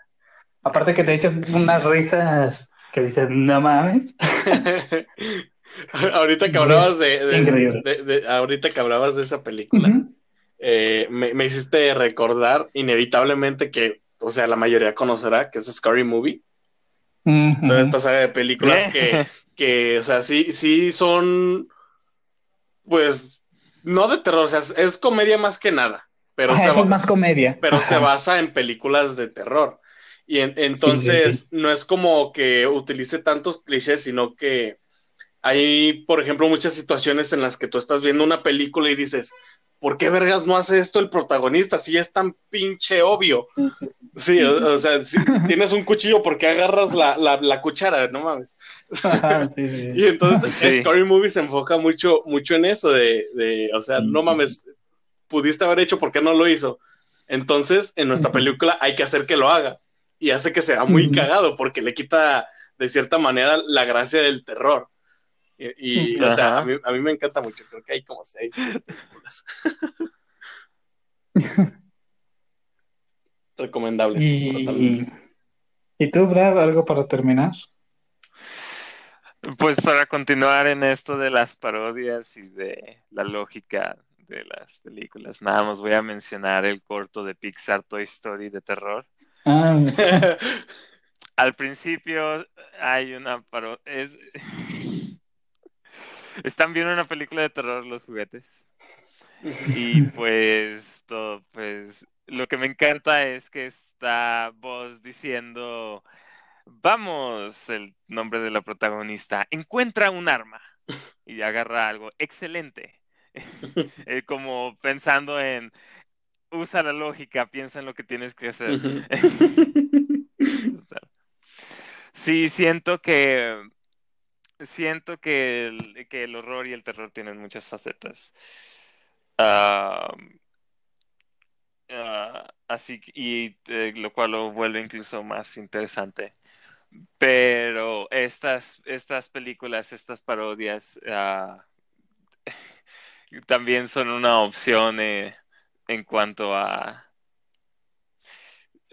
Speaker 1: aparte que te echas unas risas que dices, no mames.
Speaker 3: ahorita que hablabas de, ahorita que hablabas de esa película, eh, me, hiciste recordar inevitablemente que, o sea, la mayoría conocerá que es Scary Movie. Toda esta saga de películas que, que, o sea, sí, sí son, pues, no de terror, o sea, es comedia más que nada. Pero
Speaker 1: es más comedia.
Speaker 3: Pero se basa en películas de terror. Y entonces no es como que utilice tantos clichés, sino que hay, por ejemplo, muchas situaciones en las que tú estás viendo una película y dices, ¿por qué vergas no hace esto el protagonista? Si es tan pinche obvio. Sí, o, sea, si tienes un cuchillo, ¿por qué agarras la, la, cuchara? No mames. y entonces Scary Movie se enfoca mucho, mucho en eso, de, de, o sea, no mames, pudiste haber hecho, ¿por qué no lo hizo? Entonces, en nuestra película hay que hacer que lo haga. Y hace que sea muy cagado, porque le quita, de cierta manera, la gracia del terror. Y, o sea, a mí, a mí, me encanta mucho, creo que hay como seis películas. Recomendables.
Speaker 1: Y, ¿Y tú, Brad, algo para terminar?
Speaker 2: Pues para continuar en esto de las parodias y de la lógica de las películas, nada más voy a mencionar el corto de Pixar Toy Story de terror.
Speaker 1: Ah.
Speaker 2: Al principio hay una parodia. Es... Están viendo una película de terror los juguetes. Y pues todo, pues lo que me encanta es que está voz diciendo, vamos, el nombre de la protagonista, encuentra un arma y agarra algo, excelente. Eh, como pensando en, usa la lógica, piensa en lo que tienes que hacer. sí, siento que siento que el, horror y el terror tienen muchas facetas. Ah, ah, así y eh, lo cual lo vuelve incluso más interesante. Pero estas, estas películas, estas parodias ah, también son una opción eh, en cuanto a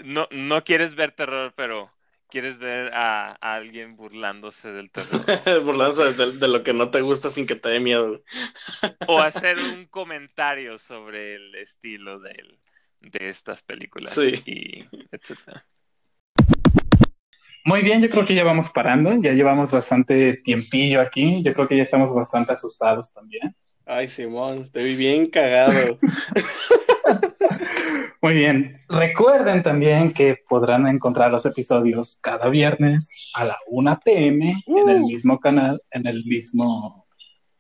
Speaker 2: no, no quieres ver terror, pero quieres ver a, alguien burlándose del terror.
Speaker 3: burlándose de, lo que no te gusta sin que te dé miedo.
Speaker 2: o hacer un comentario sobre el estilo de, de estas películas y etcétera.
Speaker 1: Muy bien, yo creo que ya vamos parando, ya llevamos bastante tiempillo aquí, yo creo que ya estamos bastante asustados también.
Speaker 3: Ay, Simón, te vi bien cagado.
Speaker 1: Muy bien. Recuerden también que podrán encontrar los episodios cada viernes a la 1 pm en el uh. mismo canal, en el mismo.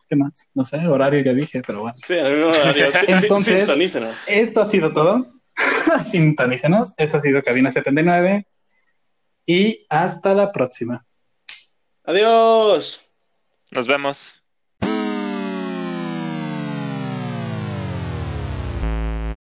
Speaker 1: ¿Qué más? No sé, horario ya dije, pero bueno.
Speaker 3: Sí, en el mismo horario. Entonces, sintonícenos.
Speaker 1: Esto ha sido todo. sintonícenos. Esto ha sido Cabina 79. Y hasta la próxima.
Speaker 3: Adiós.
Speaker 2: Nos vemos.